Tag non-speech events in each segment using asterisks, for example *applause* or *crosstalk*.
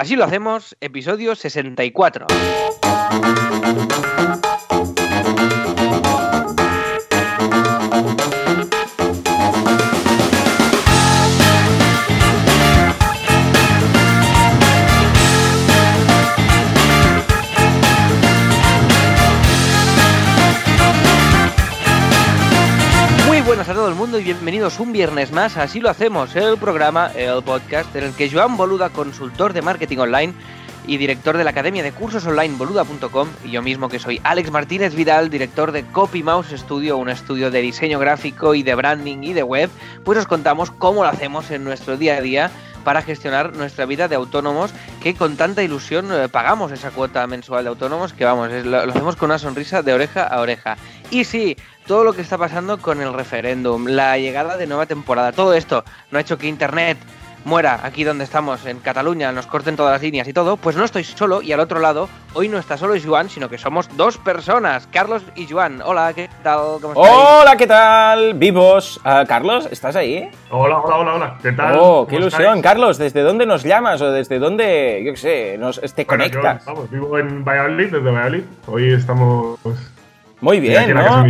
Así lo hacemos, episodio 64. Y bienvenidos un viernes más. Así lo hacemos, el programa, el podcast, en el que Joan Boluda, consultor de marketing online y director de la academia de cursos online boluda.com, y yo mismo que soy Alex Martínez Vidal, director de Copy Mouse Studio, un estudio de diseño gráfico y de branding y de web, pues os contamos cómo lo hacemos en nuestro día a día para gestionar nuestra vida de autónomos que con tanta ilusión eh, pagamos esa cuota mensual de autónomos que vamos, lo, lo hacemos con una sonrisa de oreja a oreja. Y sí, todo lo que está pasando con el referéndum, la llegada de nueva temporada, todo esto no ha hecho que Internet muera aquí donde estamos, en Cataluña, nos corten todas las líneas y todo, pues no estoy solo y al otro lado, hoy no está solo Joan, sino que somos dos personas, Carlos y Joan. Hola, ¿qué tal? ¿Cómo estáis? Hola, ¿qué tal? Vivos. Ah, Carlos, ¿estás ahí? Hola, hola, hola, hola. ¿Qué tal? Oh, qué ¿Cómo ilusión. estáis? Carlos, ¿desde dónde nos llamas o desde dónde, yo qué sé, nos, te Bueno, yo, conectas? vamos, vivo en Valladolid, desde Valladolid. Hoy estamos Muy bien, ¿no?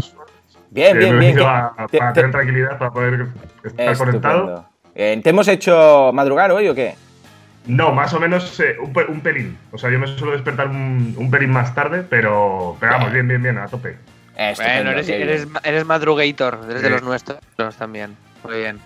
Bien, bien, bien. que- te- para te- tener tranquilidad, para poder estar conectado. Eh, ¿Te hemos hecho madrugar hoy o qué? No, más o menos eh, un, pe- un pelín. O sea, yo me suelo despertar un, un pelín más tarde, pero, pero vamos, bien, bien, bien, a tope. Estupendo, Bueno, eres, eres, eres madrugator, eres de los nuestros también. Muy bien.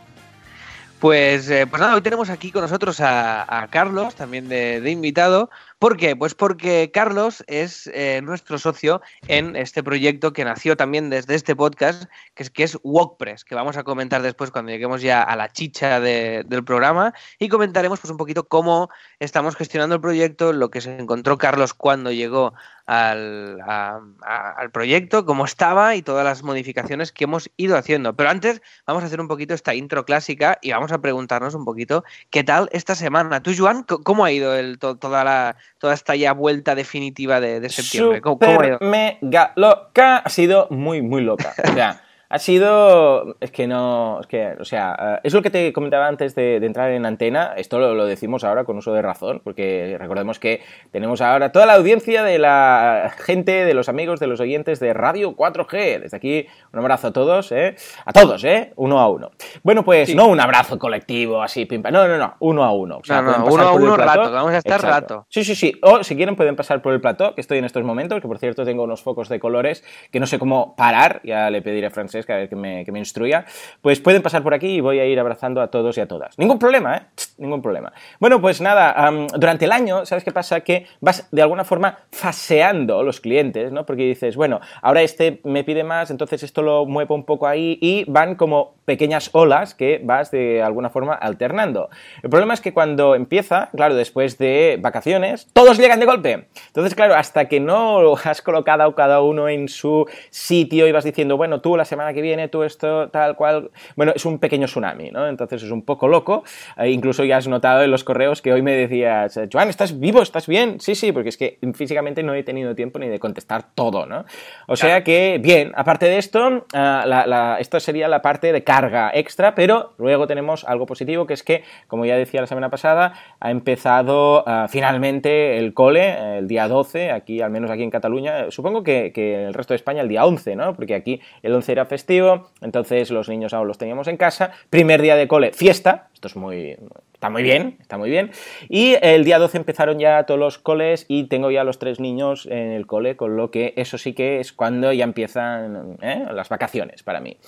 Pues, eh, pues nada, hoy tenemos aquí con nosotros a, Carlos, también de, invitado. ¿Por qué? Pues porque Carlos es eh, nuestro socio en este proyecto que nació también desde este podcast, que es, que es WordPress, que vamos a comentar después cuando lleguemos ya a la chicha de- del programa y comentaremos pues un poquito cómo estamos gestionando el proyecto, lo que se encontró Carlos cuando llegó al, a- a- al proyecto, cómo estaba y todas las modificaciones que hemos ido haciendo. Pero antes vamos a hacer un poquito esta intro clásica y vamos a preguntarnos un poquito qué tal esta semana. ¿Tú, Joan, cómo ha ido el, to- toda, la, toda esta ya vuelta definitiva de, de septiembre? ¿Cómo, cómo ha ido? Mega loca. Ha sido muy, muy loca. O sea, ha sido. Es que no. Es que, o sea, eh, es lo que te comentaba antes de, de entrar en antena. Esto lo, lo decimos ahora con uso de razón, porque recordemos que tenemos ahora toda la audiencia de la gente, de los amigos, de los oyentes de Radio 4G. Desde aquí, un abrazo a todos, ¿eh? A todos, ¿eh? Uno a uno. Bueno, pues Sí. no un abrazo colectivo así, pimpa. No, no, no. Uno a uno. O sea, No, no, uno a uno rato, vamos a estar Exacto. rato. Sí, sí, sí. O si quieren pueden pasar por el plató, que estoy en estos momentos, que por cierto tengo unos focos de colores que no sé cómo parar, ya le pediré a Que me, que me instruya. Pues pueden pasar por aquí y voy a ir abrazando a todos y a todas. Ningún problema, ¿eh? Ningún problema. Bueno, pues nada, durante el año, ¿sabes qué pasa? Que vas de alguna forma faseando los clientes, ¿no? Porque dices, bueno, ahora este me pide más, entonces esto lo muevo un poco ahí y van como pequeñas olas que vas de alguna forma alternando. El problema es que cuando empieza, claro, después de vacaciones, todos llegan de golpe. Entonces, claro, hasta que no has colocado cada uno en su sitio y vas diciendo, bueno, tú la semana que viene, tú esto, tal cual, bueno, es un pequeño tsunami, ¿no? Entonces es un poco loco. Eh, incluso ya has notado en los correos que hoy me decías, Joan, ¿estás vivo? ¿Estás bien? Sí, sí, porque es que físicamente no he tenido tiempo ni de contestar todo, ¿no? O sea que, bien, aparte de esto, la- la- esto sería la parte de carga extra, pero luego tenemos algo positivo, que es que, como ya decía la semana pasada, ha empezado finalmente el cole eh, el día 12, aquí, al menos aquí en Cataluña, supongo que, que en el resto de España el día 11, ¿no? Porque aquí el 11 era festivo, entonces los niños aún los teníamos en casa, primer día de cole, fiesta, esto es muy... Está muy bien, está muy bien. Y el día 12 empezaron ya todos los coles y tengo ya los tres niños en el cole, con lo que eso sí que es cuando ya empiezan ¿eh? las vacaciones para mí.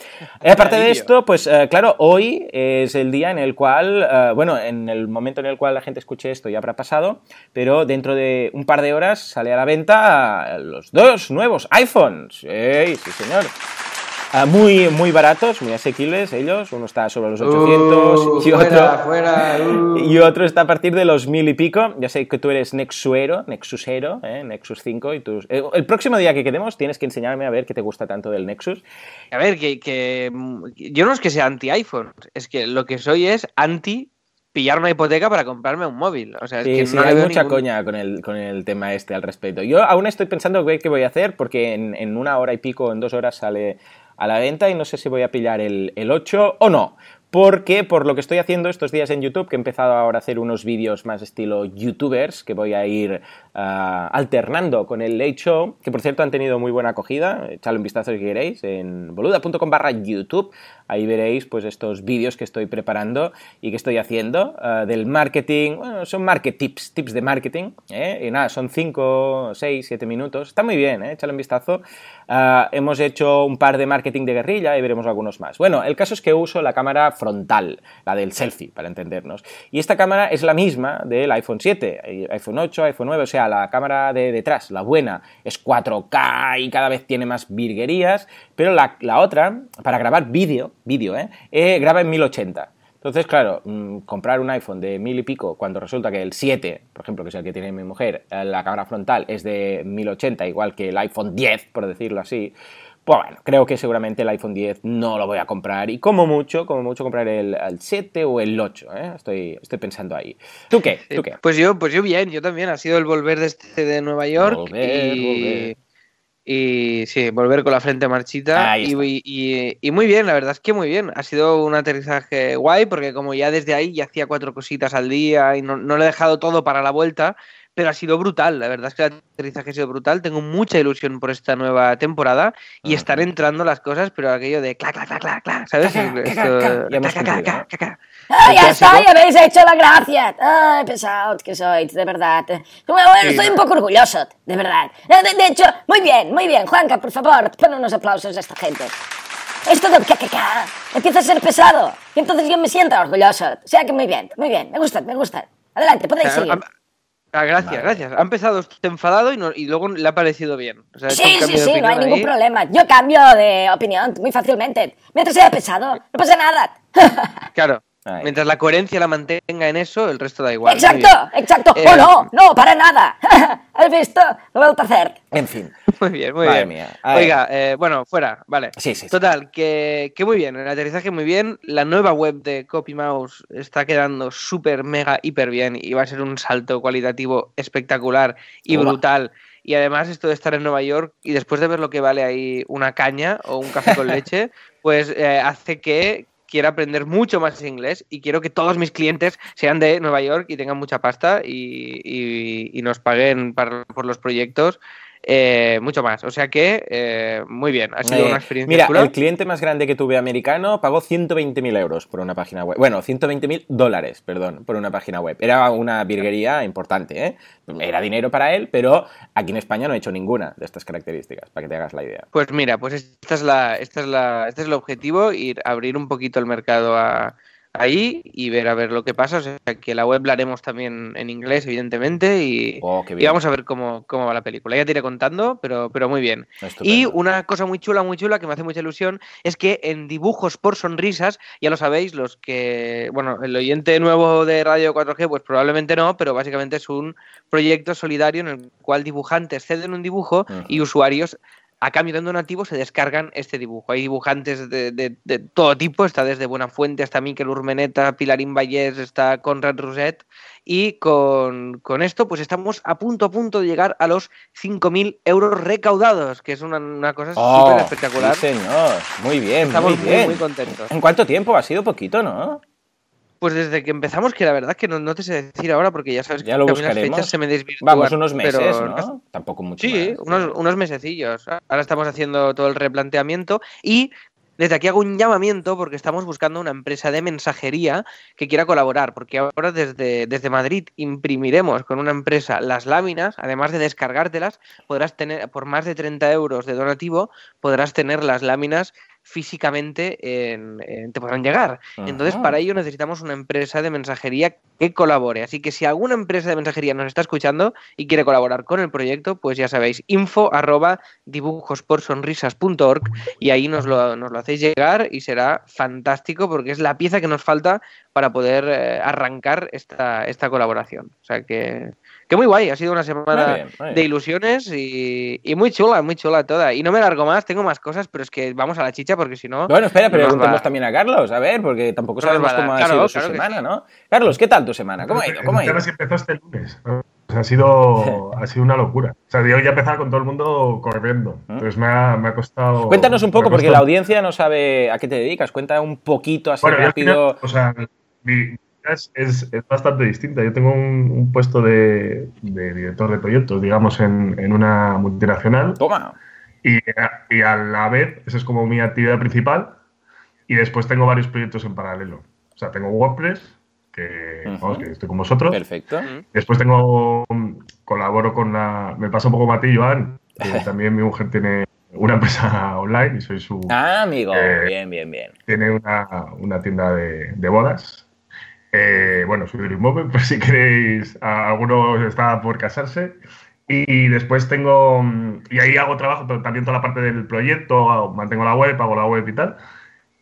Aparte de esto, pues eh, claro, hoy es el día en el cual, eh, bueno, en el momento en el cual la gente escuche esto ya habrá pasado, pero dentro de un par de horas sale a la venta los dos nuevos iPhones. Sí, sí, señor. Ah, muy, muy baratos, muy asequibles ellos. Uno está sobre los 800 Uh, y fuera, otro... fuera, uh. *laughs* Y otro está a partir de los mil y pico. Ya sé que tú eres Nexuero, Nexusero, ¿eh? Nexus 5 y tus... eh, el próximo día que quedemos tienes que enseñarme a ver qué te gusta tanto del Nexus. A ver, que, que yo no es que sea anti-iPhone, es que lo que soy es anti pillar una hipoteca para comprarme un móvil. O sea, es Sí, que sí, no le hay mucha ningún- coña con el, con el tema este al respecto. Yo aún estoy pensando qué voy a hacer porque en, en una hora y pico, en dos horas sale a la venta y no sé si voy a pillar el, el 8 o no. porque por lo que estoy haciendo estos días en YouTube, que he empezado ahora a hacer unos vídeos más estilo youtubers, que voy a ir alternando con el Late Show, que por cierto han tenido muy buena acogida, echadle un vistazo si queréis, en boluda.com barra YouTube, ahí veréis pues estos vídeos que estoy preparando y que estoy haciendo uh, del marketing, bueno, son market tips, tips de marketing, ¿eh? y nada, son 5, 6, 7 minutos, está muy bien, ¿eh? echadle un vistazo. Uh, hemos hecho un par de marketing de guerrilla y veremos algunos más. Bueno, el caso es que uso la cámara frontal, la del selfie, para entendernos. Y esta cámara es la misma del iPhone 7, iPhone 8, iPhone 9, o sea, la cámara de detrás, la buena, es 4K y cada vez tiene más virguerías, pero la, la otra, para grabar vídeo, vídeo, ¿eh? eh, graba en 1080. Entonces, claro, mmm, comprar un iPhone de mil y pico cuando resulta que el 7, por ejemplo, que es el que tiene mi mujer, eh, la cámara frontal es de 1080, igual que el iPhone 10, por decirlo así, pues bueno, creo que seguramente el iPhone 10 no lo voy a comprar y como mucho, como mucho comprar el, el 7 o el 8, ¿eh? estoy, estoy pensando ahí. ¿Tú qué? ¿Tú qué? Pues yo, pues yo bien, yo también. Ha sido el volver de este de Nueva York Volver, y, volver. y sí, volver con la frente marchita y muy bien, la verdad es que muy bien. Ha sido un aterrizaje guay porque como ya desde ahí ya hacía cuatro cositas al día y no, no lo he dejado todo para la vuelta, pero ha sido brutal. La verdad es que el aterrizaje ha sido brutal. Tengo mucha ilusión por esta nueva temporada y Ajá. están entrando las cosas, pero aquello de clac, clac, clac, clac, clac, ¿sabes? ¡Ah, ya está! ¡Ya habéis hecho la gracia! ¡Ay, pesados que sois, de verdad! Bueno, Sí, estoy ¿no? un poco orgulloso, de verdad. De, de hecho, muy bien, muy bien. Juanca, por favor, pon unos aplausos a esta gente. Esto del KKK empieza a ser pesado y entonces yo me siento orgulloso. O sea que muy bien, muy bien. Me gusta, me gusta. Adelante, podéis seguir. Ah, ah, gracias, Vale. gracias. Ha empezado enfadado y, no- y luego le ha parecido bien. O sea, Sí, sí, sí, no hay ningún ahí. problema. Yo cambio de opinión muy fácilmente. Mientras sea pesado, no pasa nada. Claro. Ahí. Mientras la coherencia la mantenga en eso, el resto da igual. Exacto, exacto. Eh, ¡Oh, no! ¡No, para nada! *laughs* ¿Has visto? Lo vuelto a hacer. En fin. *laughs* Muy bien, muy Madre bien. mía. Oiga, eh, bueno, fuera, vale. Sí, sí, sí. Total, que, que muy bien, el aterrizaje muy bien. La nueva web de CopyMouse está quedando súper, mega, hiper bien y va a ser un salto cualitativo espectacular y brutal. Y además esto de estar en Nueva York y después de ver lo que vale ahí una caña o un café con *laughs* leche, pues eh, hace que quiera aprender mucho más inglés y quiero que todos mis clientes sean de Nueva York y tengan mucha pasta y, y- y nos paguen para- por los proyectos eh, mucho más. O sea que eh, muy bien, ha sido Eh, una experiencia Mira, el cliente más grande que tuve americano pagó 120.000 euros por una página web. Bueno, 120.000 dólares, perdón, por una página web. Era una virguería importante, ¿eh? Era dinero para él, pero aquí en España no he hecho ninguna de estas características, para que te hagas la idea. Pues mira, pues esta es la, esta es la, este es el objetivo, ir abrir un poquito el mercado a- ahí y ver a ver lo que pasa. O sea que la web la haremos también en inglés, evidentemente, y, Oh, y vamos a ver cómo, cómo va la película. Ya te iré contando, pero, pero muy bien. Estupendo. Y una cosa muy chula, muy chula, que me hace mucha ilusión, es que en dibujos por sonrisas, ya lo sabéis, los que, bueno, el oyente nuevo de Radio 4G, pues probablemente no, pero básicamente es un proyecto solidario en el cual dibujantes ceden un dibujo y usuarios a cambio de un donativo se descargan este dibujo. Hay dibujantes de, de- de todo tipo, está desde Buenafuente hasta Miquel Urmeneta, Pilarín Vallés, está Conrad Roset, y con, con esto pues estamos a punto a punto de llegar a los 5.000 euros recaudados, que es una, una cosa Oh, súper espectacular. sí, señor. Muy bien, Estamos muy muy, bien. muy contentos. ¿En cuánto tiempo? Ha sido poquito, ¿no? Pues desde que empezamos, que la verdad que no, no te sé decir ahora, porque ya sabes Ya que lo las fechas se me desvirtúan. Vamos, unos meses, pero ¿no? Tampoco mucho Sí, más. unos, unos mesecillos. Ahora estamos haciendo todo el replanteamiento y desde aquí hago un llamamiento porque estamos buscando una empresa de mensajería que quiera colaborar, porque ahora desde, desde Madrid imprimiremos con una empresa las láminas, además de descargártelas, podrás tener, por más de 30 euros de donativo, podrás tener las láminas físicamente, en- en- te podrán llegar. Entonces, para ello necesitamos una empresa de mensajería que colabore. Así que si alguna empresa de mensajería nos está escuchando y quiere colaborar con el proyecto, pues ya sabéis, info arroba dibujosporsonrisas.org y ahí nos lo, nos lo hacéis llegar y será fantástico porque es la pieza que nos falta para poder eh, arrancar esta, esta colaboración. O sea que, que muy guay, ha sido una semana Muy bien, muy de ilusiones y, y muy chula, muy chula toda. Y no me largo más, tengo más cosas, pero es que vamos a la chicha porque si no... Bueno, espera, nos preguntemos también a Carlos, a ver, porque tampoco sabemos cómo ha claro, sido su claro que semana, sí. ¿no? Carlos, ¿qué tal tu semana? ¿Cómo ha ido? ¿Cómo ha ido? Empezó este lunes. ha sido, *laughs* ha sido una locura. O sea, yo ya empezaba con todo el mundo corriendo. Entonces me ha, me ha costado. Cuéntanos un poco, porque la audiencia no sabe a qué te dedicas. Cuenta un poquito así Bueno, rápido. final, o sea, mi es, es- es bastante distinta. Yo tengo un, un puesto de, de director de proyectos, digamos, en, en una multinacional. Toma. Y, a- y a la vez, esa es como mi actividad principal. Y después tengo varios proyectos en paralelo. O sea, tengo WordPress, que, Ujú. vamos, que estoy con vosotros. Perfecto. Después tengo, colaboro con la, me pasa un poco Mati y Joan, que *laughs* también mi mujer tiene una empresa *laughs* online y soy su, Ah, amigo. Eh, Bien, bien, bien. tiene una, una tienda de, de bodas. Eh, bueno, Moment, *laughs* por si queréis, a- alguno está por casarse. Y después tengo, mm, y ahí hago trabajo, también toda la parte del proyecto, mantengo la web, hago la web y tal.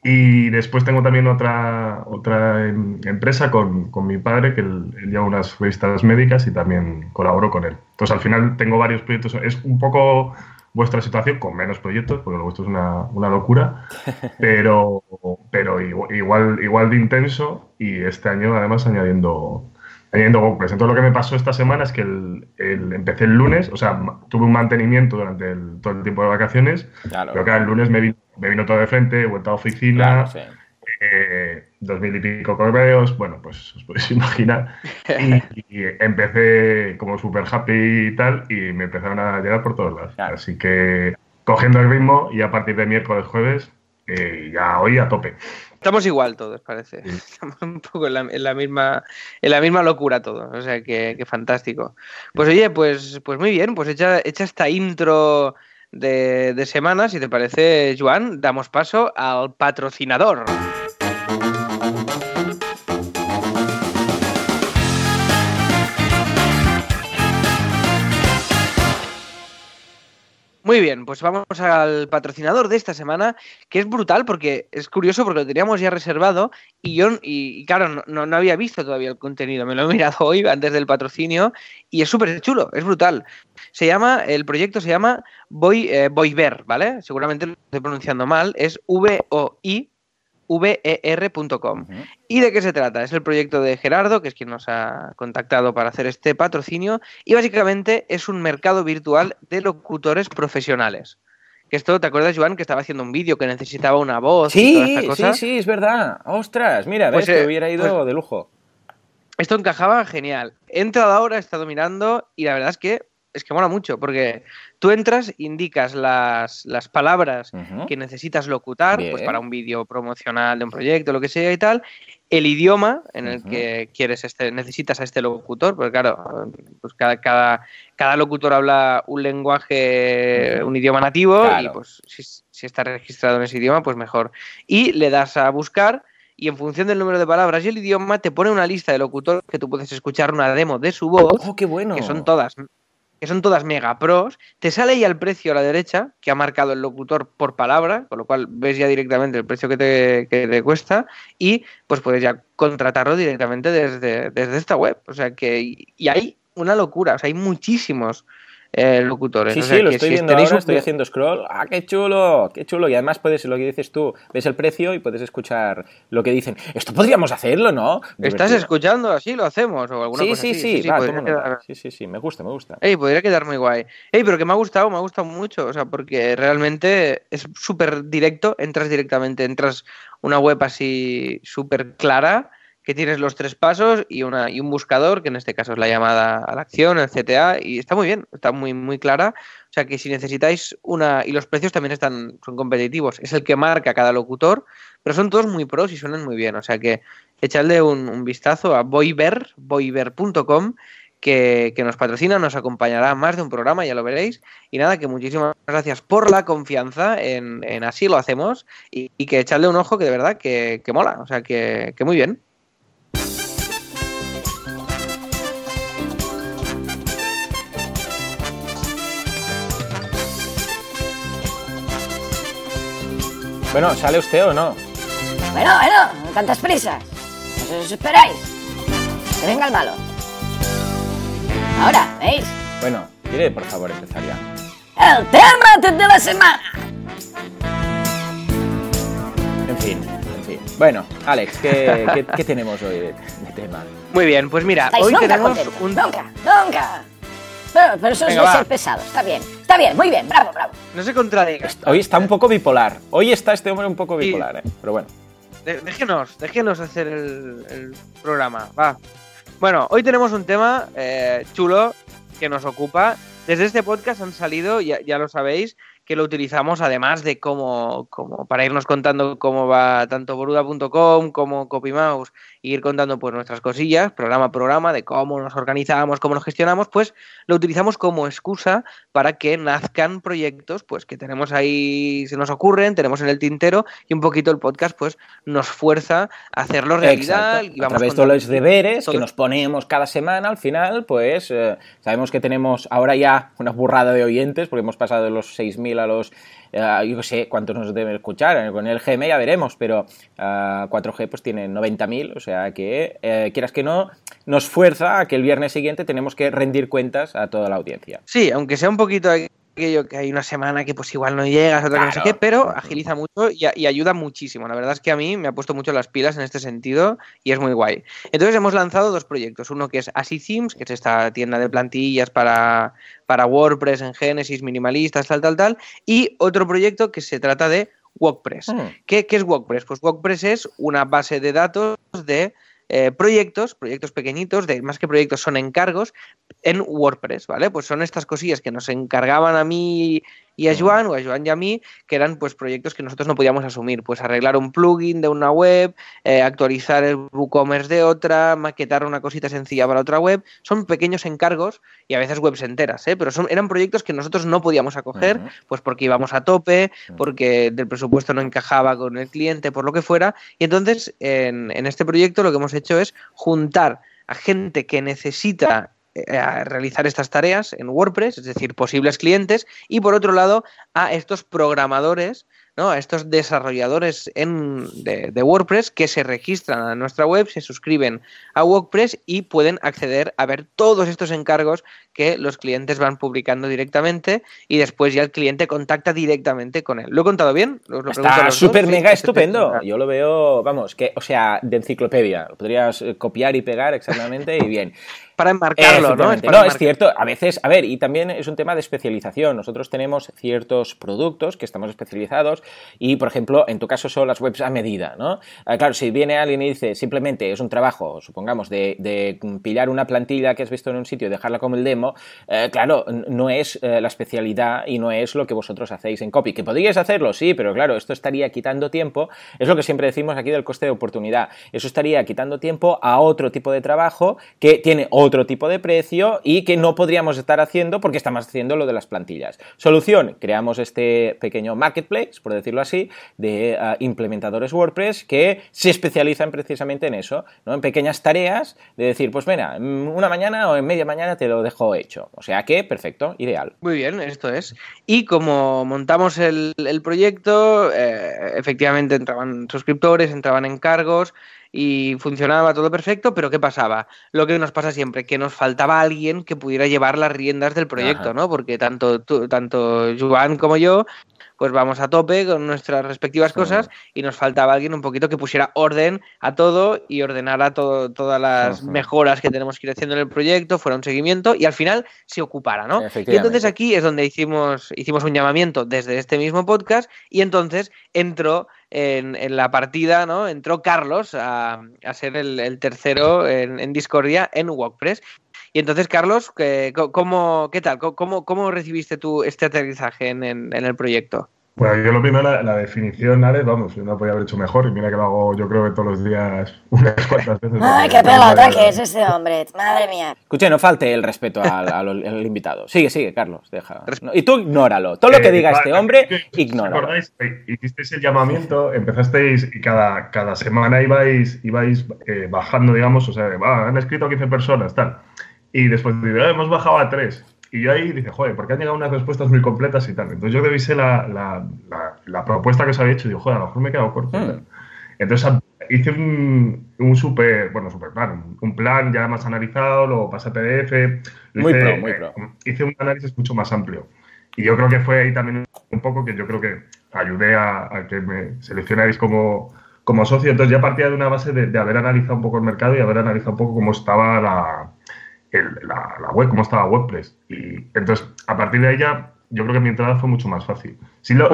Y después tengo también otra, otra em, empresa con, con mi padre, que él, él lleva unas revistas médicas y también colaboro con él. Entonces al final tengo varios proyectos. Es un poco vuestra situación, con menos proyectos, porque lo vuestro es una, una locura, *laughs* pero, pero igu- igual, igual de intenso y este año además añadiendo, añadiendo WordPress. Entonces lo que me pasó esta semana es que el, el- empecé el lunes, o sea, tuve un mantenimiento durante el- todo el tiempo de vacaciones, Claro. pero claro, el lunes me vino, me vino todo de frente, he vuelto a oficina, Claro, sí. Eh, dos mil y pico correos, bueno, pues os podéis *laughs* imaginar. Y, y empecé como súper happy y tal, y me empezaron a llegar por todos lados. Claro. Así que cogiendo el ritmo y a partir de miércoles, jueves, eh, ya hoy a tope. Estamos igual todos, parece. *laughs* Estamos un poco en la, en la misma, en la misma locura todos. O sea, que, que fantástico. Pues oye, pues, pues muy bien, pues hecha, hecha esta intro de, de semana, si te parece, Joan, damos paso al patrocinador. Muy bien, pues vamos al patrocinador de esta semana, que es brutal porque es curioso porque lo teníamos ya reservado y yo, y, claro, no, no, había visto todavía el contenido, me lo he mirado *laughs* hoy antes del patrocinio y es súper chulo, es brutal. Se llama, el proyecto se llama Voy, eh, Voiver, ¿vale? Seguramente lo estoy pronunciando mal, es V-O-I ver.com. ¿Y de qué se trata? Es el proyecto de Gerardo, que es quien nos ha contactado para hacer este patrocinio, y básicamente es un mercado virtual de locutores profesionales. Que esto, ¿te acuerdas, Joan, que estaba haciendo un vídeo que necesitaba una voz y Sí, cosa? sí, sí, es verdad. Ostras, mira, Pues, ves eh, hubiera ido de lujo. Esto encajaba genial. He entrado ahora, he estado mirando y la verdad es que es que mola mucho porque tú entras, indicas las, las palabras que necesitas locutar, pues para un vídeo promocional de un proyecto, lo que sea y tal, el idioma en el que quieres este, necesitas a este locutor, porque claro, pues cada, cada, cada locutor habla un lenguaje, un idioma nativo, Claro. y pues si, si está registrado en ese idioma, pues mejor. Y le das a buscar. Y en función del número de palabras y el idioma, te pone una lista de locutores que tú puedes escuchar una demo de su voz Oh, qué bueno. que son todas que son todas mega pros, te sale ahí al precio a la derecha, que ha marcado el locutor por palabra, con lo cual ves ya directamente el precio que te, cuesta, y pues puedes ya contratarlo directamente desde, desde esta web. O sea que, y, y hay una locura, o sea, hay muchísimos eh, locutores. Sí, o sea sí, lo que estoy si viendo ahora, un- estoy haciendo scroll. ¡Ah, qué chulo! ¡Qué chulo! Y además puedes, lo que dices tú, ves el precio y puedes escuchar lo que dicen. Esto podríamos hacerlo, ¿no? ¿Estás escuchando así? ¿Lo hacemos? O alguna Sí, cosa sí, así? sí, va, quedar- sí, sí, sí, me gusta, me gusta. Ey, podría quedar muy guay. Ey, pero que me ha gustado, me ha gustado mucho, o sea, porque realmente es súper directo, entras directamente, entras una web así súper clara, que tienes los tres pasos y, una, y un buscador, que en este caso es la llamada a la acción, el CTA, y está muy bien, está muy, muy clara. O sea, que si necesitáis una... Y los precios también están, son competitivos, es el que marca cada locutor, pero son todos muy pros y suenan muy bien, o sea que echadle un, vistazo a boiver, boiver.com que, que nos patrocina, nos acompañará más de un programa, ya lo veréis. Y nada, que muchísimas gracias por la confianza en, en así lo hacemos y, y que echarle un ojo que de verdad que, que mola, o sea, que, que muy bien. Bueno, ¿sale usted o no? Bueno, bueno, no tantas prisas. No os esperáis. Que venga el malo. Ahora, ¿veis? Bueno, quiere por favor empezar ya. El tema de la semana. En fin, en fin. Bueno, Alex, ¿qué, qué- qué tenemos hoy de, de tema? Muy bien, pues mira, hoy nunca tenemos contentos, un... Nunca, nunca. Pero, pero eso Venga, es de va. ser pesados. Está bien, está bien, muy bien, bravo, bravo. No se contradiga. Hoy está un poco bipolar. Hoy está este hombre un poco Sí. bipolar, ¿eh? Pero bueno. De- déjenos, déjenos hacer el, el programa, va. Bueno, hoy tenemos un tema eh, chulo que nos ocupa. Desde este podcast han salido, ya, ya lo sabéis, que lo utilizamos además de como, como para irnos contando cómo va tanto boruda.com como CopyMouse e ir contando pues nuestras cosillas, programa a programa, de cómo nos organizamos, cómo nos gestionamos, pues lo utilizamos como excusa para que nazcan proyectos pues que tenemos ahí, se nos ocurren, tenemos en el tintero y un poquito el podcast pues nos fuerza a hacerlo realidad. Exacto. Y A vamos través de los deberes que nos ponemos cada semana, al final, pues eh, sabemos que tenemos ahora ya una burrada de oyentes, porque hemos pasado de los 6.000 a los, eh, yo qué sé, cuántos nos deben escuchar. Eh, Con el GM ya veremos, pero ah, 4G pues tiene 90.000, o sea que, eh, quieras que no, nos fuerza a que el viernes siguiente tenemos que rendir cuentas a toda la audiencia. Sí, aunque sea un poquito que hay una semana que pues igual no llegas, otra que no sé Claro. qué, pero agiliza mucho y, y ayuda muchísimo. La verdad es que a mí me ha puesto mucho las pilas en este sentido y es muy guay. Entonces hemos lanzado dos proyectos. Uno que es Así Themes, que es esta tienda de plantillas para, para WordPress en Genesis, minimalistas, tal, tal, tal. Y otro proyecto que se trata de WordPress. ¿Qué, qué es WordPress? Pues WordPress es una base de datos de eh, proyectos, proyectos pequeñitos, de, más que proyectos son encargos en WordPress, ¿vale? Pues son estas cosillas que nos encargaban a mí y a Joan, o a Joan y a mí, que eran pues proyectos que nosotros no podíamos asumir, pues arreglar un plugin de una web, eh, actualizar el WooCommerce de otra, maquetar una cosita sencilla para otra web, son pequeños encargos y a veces webs enteras, ¿eh? pero son, eran proyectos que nosotros no podíamos acoger, pues porque íbamos a tope, porque del presupuesto no encajaba con el cliente, por lo que fuera, y entonces en, en este proyecto lo que hemos hecho es juntar a gente que necesita a realizar estas tareas en WordPress, es decir, posibles clientes, y por otro lado a estos programadores, ¿no? a estos desarrolladores en, de, de WordPress que se registran a nuestra web, se suscriben a WordPress y pueden acceder a ver todos estos encargos que los clientes van publicando directamente y después ya el cliente contacta directamente con él. ¿Lo he contado bien? Lo Está súper mega Sí, estupendo. Yo lo veo, vamos, que, o sea, de enciclopedia. Lo podrías eh, copiar y pegar exactamente y bien. *laughs* Para enmarcarlo, ¿no? Es Efectivamente. para No, es cierto. A veces, a ver, y también es un tema de especialización. Nosotros tenemos ciertos productos que estamos especializados y, por ejemplo, en tu caso son las webs a medida, ¿no? Ah, claro, si viene alguien y dice simplemente es un trabajo, supongamos, de, de pillar una plantilla que has visto en un sitio y dejarla como el demo, eh, claro, no es eh, la especialidad y no es lo que vosotros hacéis en copy. Que podríais hacerlo, sí, pero claro, esto estaría quitando tiempo. Es lo que siempre decimos aquí del coste de oportunidad. Eso estaría quitando tiempo a otro tipo de trabajo que tiene otro tipo de precio y que no podríamos estar haciendo porque estamos haciendo lo de las plantillas. Solución, creamos este pequeño marketplace, por decirlo así, de ah, implementadores WordPress que se especializan precisamente en eso, ¿no? en pequeñas tareas de decir, pues mira, mm, una mañana o en media mañana te lo dejo hecho. O sea que, perfecto, ideal. Muy bien, esto es. Y como montamos el, el proyecto, eh, efectivamente entraban suscriptores, entraban encargos y funcionaba todo perfecto, pero ¿qué pasaba? Lo que nos pasa siempre, que nos faltaba alguien que pudiera llevar las riendas del proyecto, Ajá. ¿no? Porque tanto, tú- tanto Joan como yo, pues vamos a tope con nuestras respectivas cosas y nos faltaba alguien un poquito que pusiera orden a todo y ordenara todo, todas las mejoras que tenemos que ir haciendo en el proyecto, fuera un seguimiento y al final se ocupara, ¿no? Y entonces aquí es donde hicimos, hicimos un llamamiento desde este mismo podcast y entonces entró en, en la partida, ¿no? Entró Carlos a, a ser el, el tercero en, en Discordia en WordPress. Y entonces, Carlos, ¿qué, cómo, ¿qué tal? ¿Cómo, cómo recibiste tú este aterrizaje en- en el proyecto? Bueno, yo lo primero, la, la definición, Alex, vamos, yo no podía haber hecho mejor y mira que lo hago yo creo que todos los días *laughs* unas cuantas veces. Ay, qué pelota que es este hombre. Madre mía. Escuche, no falte el respeto al, al- al invitado. Sigue, sigue, Carlos, deja. No, y tú ignóralo. Todo lo que Eh, diga este hombre, ¿os ignóralo. acordáis? Eh, Hicisteis el llamamiento, empezasteis y cada, cada semana ibais, ibais eh, bajando, digamos, o sea, va, han escrito 15 personas, tal. Y después "Ah, hemos bajado a 3. Y yo ahí dije, joder, porque han llegado unas respuestas muy completas y tal. Entonces yo revisé la, la, la, la propuesta que os había hecho y digo, joder, a lo mejor me he quedado corto. Mm. Entonces a- hice un, un super, bueno, super plan, un- plan ya más analizado, lo pasé a PDF. lo Muy hice, pro, muy eh, pro. hice un análisis mucho más amplio. Y yo creo que fue ahí también un poco que yo creo que ayudé a, a que me seleccionáis como, como socio. Entonces ya partía de una base de, haber analizado un poco el mercado y haber analizado un poco cómo estaba la, la, web, cómo estaba WordPress. Y entonces, a partir de ahí ya, yo creo que mi entrada fue mucho más fácil. Sí, lo,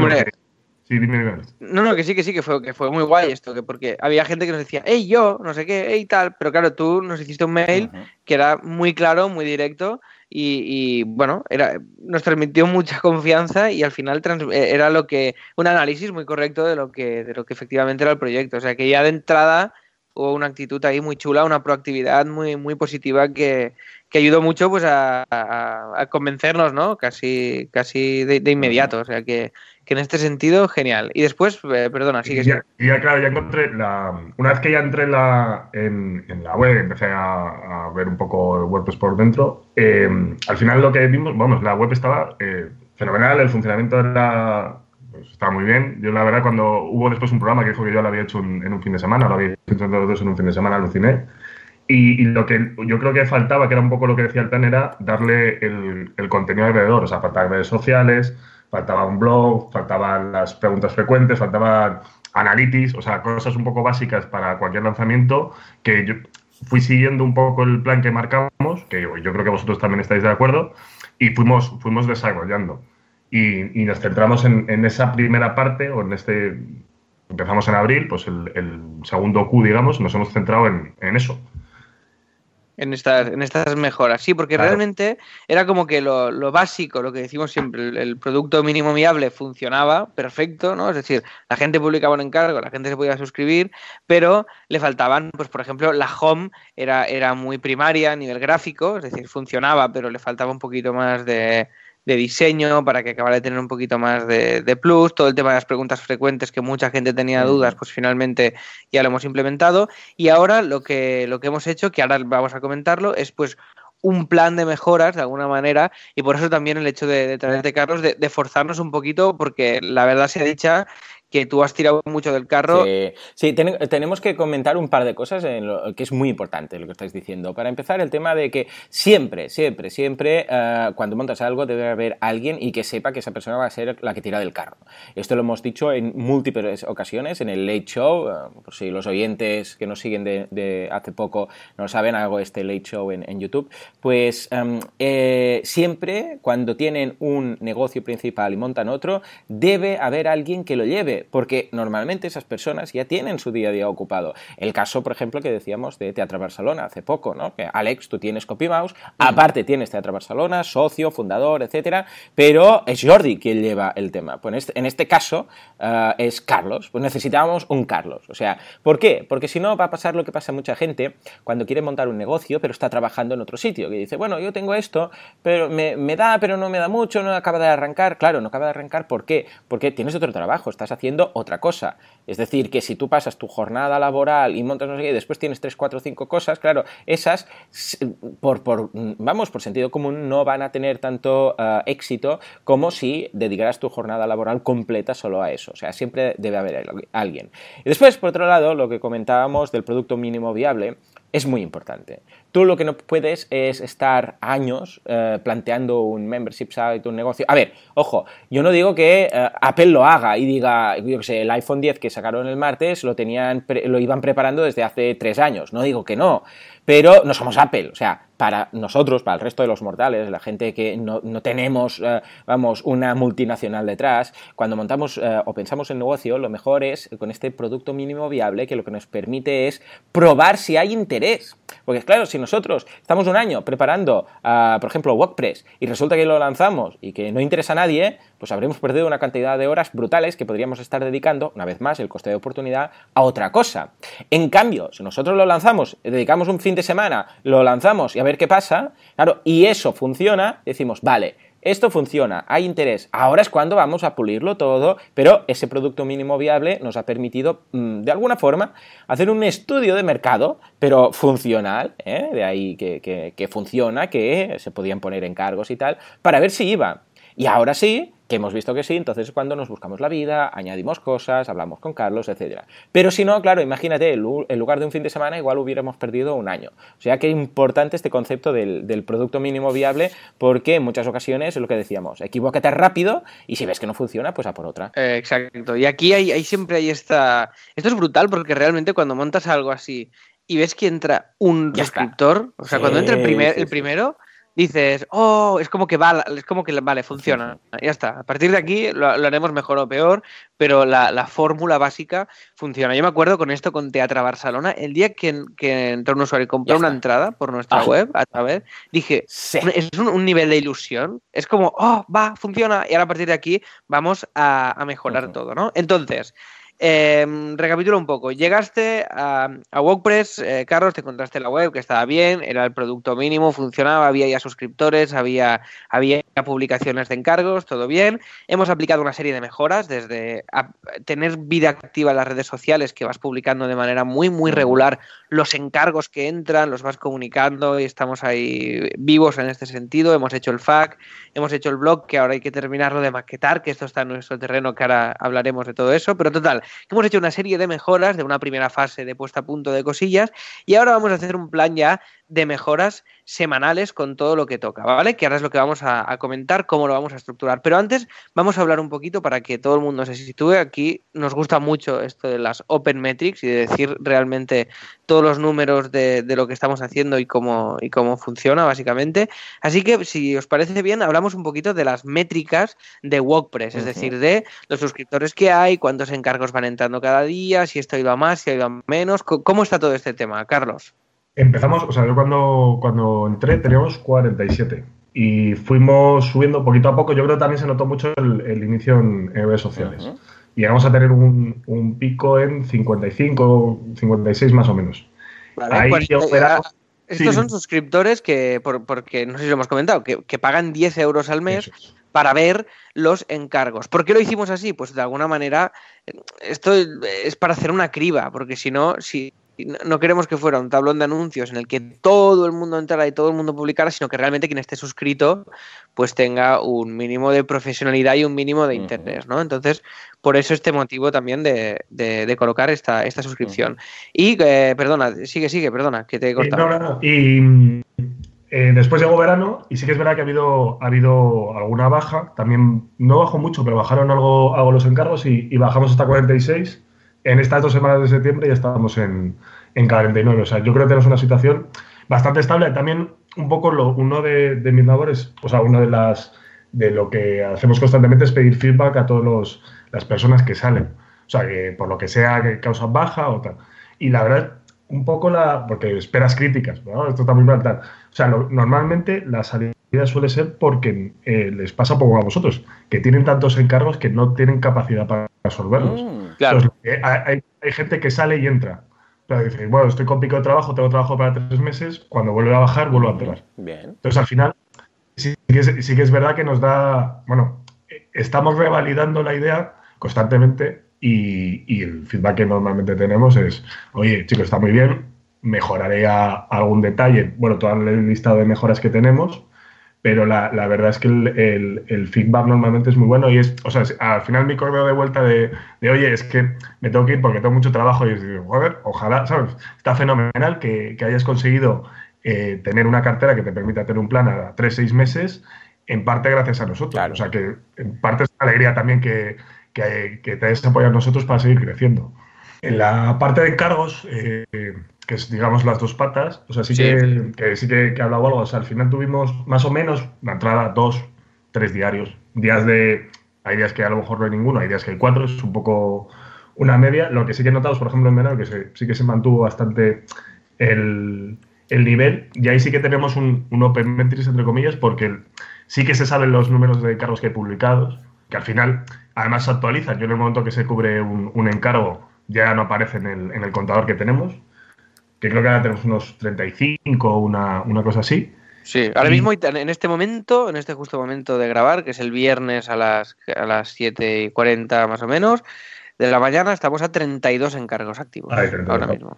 Sí, dime, No, no, que sí, que sí, que fue, que fue muy guay esto, que porque había gente que nos decía, hey, yo, no sé qué, hey, tal, pero claro, tú nos hiciste un mail que era muy claro, muy directo y, bueno, era, nos transmitió mucha confianza y al final eh, era lo que, un análisis muy correcto de lo que, de lo que efectivamente era el proyecto. O sea que ya de entrada hubo una actitud ahí muy chula, una proactividad muy, muy positiva que, que ayudó mucho pues a, convencernos, ¿no? Casi, casi de, inmediato. O sea que, que, en este sentido, genial. Y después, eh, perdona, sigue. Ya, y ya, claro, ya encontré la. Una vez que ya entré en la, en, la web, empecé a, ver un poco el WordPress por dentro. Eh, al final lo que vimos, vamos, la web estaba eh, fenomenal, el funcionamiento era pues, estaba muy bien. Yo, la verdad, cuando hubo después un programa que dijo que yo lo había hecho en un fin de semana, lo había hecho entre dos en un fin de semana, aluciné. Y, lo que yo creo que faltaba, que era un poco lo que decía el plan, era darle el, contenido alrededor. O sea, faltaban redes sociales, faltaba un blog, faltaban las preguntas frecuentes, faltaban analytics, o sea, cosas un poco básicas para cualquier lanzamiento que yo fui siguiendo un poco el plan que marcamos, que yo creo que vosotros también estáis de acuerdo, y fuimos, fuimos desarrollando. Y, nos centramos en, esa primera parte, o en este, empezamos en abril, pues el, segundo Q, digamos, nos hemos centrado en eso en estas, en estas mejoras. Sí, porque realmente era como que lo, lo, básico, lo que decimos siempre, el, producto mínimo viable funcionaba perfecto, ¿no? Es decir, la gente publicaba un encargo, la gente se podía suscribir, pero le faltaban, pues por ejemplo, la home era, era muy primaria a nivel gráfico, es decir, funcionaba, pero le faltaba un poquito más de, de diseño para que acabara de tener un poquito más de, plus, todo el tema de las preguntas frecuentes que mucha gente tenía dudas, pues finalmente ya lo hemos implementado. Y ahora lo que, lo que hemos hecho, que ahora vamos a comentarlo, es pues un plan de mejoras de alguna manera y por eso también el hecho de, de traerte Carlos de, de, forzarnos un poquito porque la verdad se ha dicha que tú has tirado mucho del carro. Sí, tenemos que comentar un par de cosas en lo, que es muy importante lo que estáis diciendo. Para empezar, el tema de que siempre, siempre, siempre, eh, cuando montas algo debe haber alguien y que sepa que esa persona va a ser la que tira del carro. Esto lo hemos dicho en múltiples ocasiones, en el Late Show, eh, por si los oyentes que nos siguen de, hace poco no saben, hago este Late Show en, YouTube, pues eh, siempre cuando tienen un negocio principal y montan otro, debe haber alguien que lo lleve porque normalmente esas personas ya tienen su día a día ocupado. El caso, por ejemplo, que decíamos de Teatro Barcelona hace poco, ¿no? Que Alex, tú tienes CopyMouse, aparte tienes Teatro Barcelona, socio, fundador, etcétera, pero es Jordi quien lleva el tema. Pues en este, este caso eh, es Carlos, pues necesitábamos un Carlos. O sea, ¿por qué? Porque si no va a pasar lo que pasa a mucha gente cuando quiere montar un negocio, pero está trabajando en otro sitio, que dice, bueno, yo tengo esto, pero me, me da, pero no me da mucho, no acaba de arrancar. Claro, no acaba de arrancar, ¿por qué? Porque tienes otro trabajo, estás haciendo otra cosa. Es decir, que si tú pasas tu jornada laboral y montas no sé qué, y después tienes 3, 4, 5 cosas, claro, esas, por, por, vamos, por sentido común, no van a tener tanto eh, éxito como si dedicaras tu jornada laboral completa solo a eso. O sea, siempre debe haber alguien. Y después, por otro lado, lo que comentábamos del producto mínimo viable, es muy importante. Tú lo que no puedes es estar años eh, planteando un membership site, un negocio. A ver, ojo, yo no digo que eh, Apple lo haga y diga, yo qué sé, el iPhone 10 que sacaron el martes lo, tenían, lo iban preparando desde hace tres años. No digo que no, pero no somos Apple. O sea, para nosotros, para el resto de los mortales, la gente que no, tenemos, eh, vamos, una multinacional detrás, cuando montamos o pensamos en negocio, lo mejor es con este producto mínimo viable que lo que nos permite es probar si hay interés. Porque claro, si nosotros estamos un año preparando, uh, por ejemplo, WordPress y resulta que lo lanzamos y que no interesa a nadie, pues habremos perdido una cantidad de horas brutales que podríamos estar dedicando, una vez más, el coste de oportunidad, a otra cosa. En cambio, si nosotros lo lanzamos, dedicamos un fin de semana, lo lanzamos y a ver qué pasa, claro, y eso funciona, decimos, vale, esto funciona, hay interés, ahora es cuando vamos a pulirlo todo, pero ese producto mínimo viable nos ha permitido, mm, de alguna forma, hacer un estudio de mercado, pero funcional, ¿eh? de ahí que, que funciona, que se podían poner encargos y tal, para ver si iba. Y ahora sí, que hemos visto que sí, entonces es cuando nos buscamos la vida, añadimos cosas, hablamos con Carlos, etcétera. Pero si no, claro, imagínate, en lugar de un fin de semana, igual hubiéramos perdido un año. O sea que es importante este concepto del, producto mínimo viable, porque en muchas ocasiones es lo que decíamos, equivócate rápido y si ves que no funciona, pues a por otra. Eh, exacto. Y aquí hay, siempre hay esta. Esto es brutal porque realmente cuando montas algo así y ves que entra un suscriptor, o sea, cuando entra el, primer, el primero dices, oh, es como que vale, es como que vale, funciona. Ya está. A partir de aquí lo, haremos mejor o peor, pero la, fórmula básica funciona. Yo me acuerdo con esto con Teatra Barcelona, el día que, que entró un usuario y compró una entrada por nuestra ah. web, a través, dije, es un, nivel de ilusión. Es como, oh, va, funciona. Y ahora a partir de aquí vamos a, mejorar todo, ¿no? Entonces, eh, recapitulo un poco. Llegaste a, WordPress, eh, Carlos, te encontraste la web que estaba bien, era el producto mínimo, funcionaba, había ya suscriptores, había, había publicaciones de encargos, todo bien. Hemos aplicado una serie de mejoras, desde tener vida activa en las redes sociales, que vas publicando de manera muy, muy regular los encargos que entran, los vas comunicando y estamos ahí vivos en este sentido. Hemos hecho el FAQ, hemos hecho el blog, que ahora hay que terminarlo de maquetar, que esto está en nuestro terreno, que ahora hablaremos de todo eso. Pero total, hemos hecho una serie de mejoras de una primera fase de puesta a punto de cosillas y ahora vamos a hacer un plan ya de mejoras semanales con todo lo que toca, ¿vale? Que ahora es lo que vamos a, comentar, cómo lo vamos a estructurar. Pero antes vamos a hablar un poquito para que todo el mundo se sitúe. Aquí nos gusta mucho esto de las Open Metrics y de decir realmente todos los números de, lo que estamos haciendo y cómo, y cómo funciona, básicamente. Así que, si os parece bien, hablamos un poquito de las métricas de WordPress, es decir, de los suscriptores que hay, cuántos encargos van entrando cada día, si esto iba más, si iba menos. ¿Cómo está todo este tema, Carlos? Empezamos, o sea, yo cuando, cuando entré teníamos 47 y fuimos subiendo poquito a poco. Yo creo que también se notó mucho el, inicio en, redes sociales. Y llegamos a tener un, un, pico en 55, 56 más o menos. Ahí pues, eh, ah, estos son suscriptores que, por, porque no sé si lo hemos comentado, que, que pagan 10 euros al mes para ver los encargos. ¿Por qué lo hicimos así? Pues de alguna manera, eh, esto es para hacer una criba, porque si no, si no queremos que fuera un tablón de anuncios en el que todo el mundo entrara y todo el mundo publicara, sino que realmente quien esté suscrito pues tenga un mínimo de profesionalidad y un mínimo de interés, ¿no? Entonces, por eso este motivo también de, colocar esta, esta suscripción. Y, eh, perdona, sigue, sigue, perdona, que te he cortado. no, no, no. Y eh, después llegó verano y sí que es verdad que ha habido, ha habido alguna baja, también no bajó mucho, pero bajaron algo, algo los encargos y, y bajamos hasta 46 en estas dos semanas de septiembre ya estábamos en, en 49. O sea, yo creo que tenemos una situación bastante estable. También un poco lo, uno de, mis labores, o sea, una de las de lo que hacemos constantemente es pedir feedback a todas las personas que salen. O sea, que por lo que sea que causan baja o tal. Y la verdad, un poco la. Porque esperas críticas. Esto está muy mal tal. O sea, normalmente la salida suele ser porque eh, les pasa poco a vosotros, que tienen tantos encargos que no tienen capacidad para resolverlos. Mm. Eh, hay, gente que sale y entra. bueno, estoy con pico de trabajo, tengo trabajo para tres meses, cuando vuelve a bajar, vuelvo a entrar. Bien. Entonces, al final, sí que, es, verdad que nos da, bueno, estamos revalidando la idea constantemente y, el feedback que normalmente tenemos es, oye, chicos, está muy bien, mejoraré algún detalle, bueno, todo el listado de mejoras que tenemos, pero la, la, verdad es que el, el, feedback normalmente es muy bueno y es, o sea, al final mi correo de vuelta de, de, oye, es que me tengo que ir porque tengo mucho trabajo y digo, joder, ojalá, ¿sabes? Está fenomenal que, que hayas conseguido eh, tener una cartera que te permita tener un plan a tres, seis meses, en parte gracias a nosotros. O sea, que en parte es una alegría también que, que, que te hayas apoyado a nosotros para seguir creciendo. En la parte de encargos, eh, que es, digamos, las dos patas, o sea, sí, Que, sí que, que, he hablado algo. O sea, al final tuvimos más o menos la entrada dos, tres diarios. Días de. Hay días que a lo mejor no hay ninguno, hay días que hay cuatro, es un poco una media. Lo que sí que he notado, por ejemplo, en verano, que sí que se mantuvo bastante el, el, nivel. Y ahí sí que tenemos un, un Open Metrics, entre comillas, porque sí que se saben los números de cargos que hay publicados, que al final, además se actualizan. Yo en el momento que se cubre un, un encargo ya no aparece en el, en el, contador que tenemos, que creo que ahora tenemos unos 35 o una, una cosa así. Sí, ahora mismo en este momento, en este justo momento de grabar, que es el viernes a las, a las 7 y 40 más o menos, de la mañana estamos a 32 encargos activos. ahora mismo.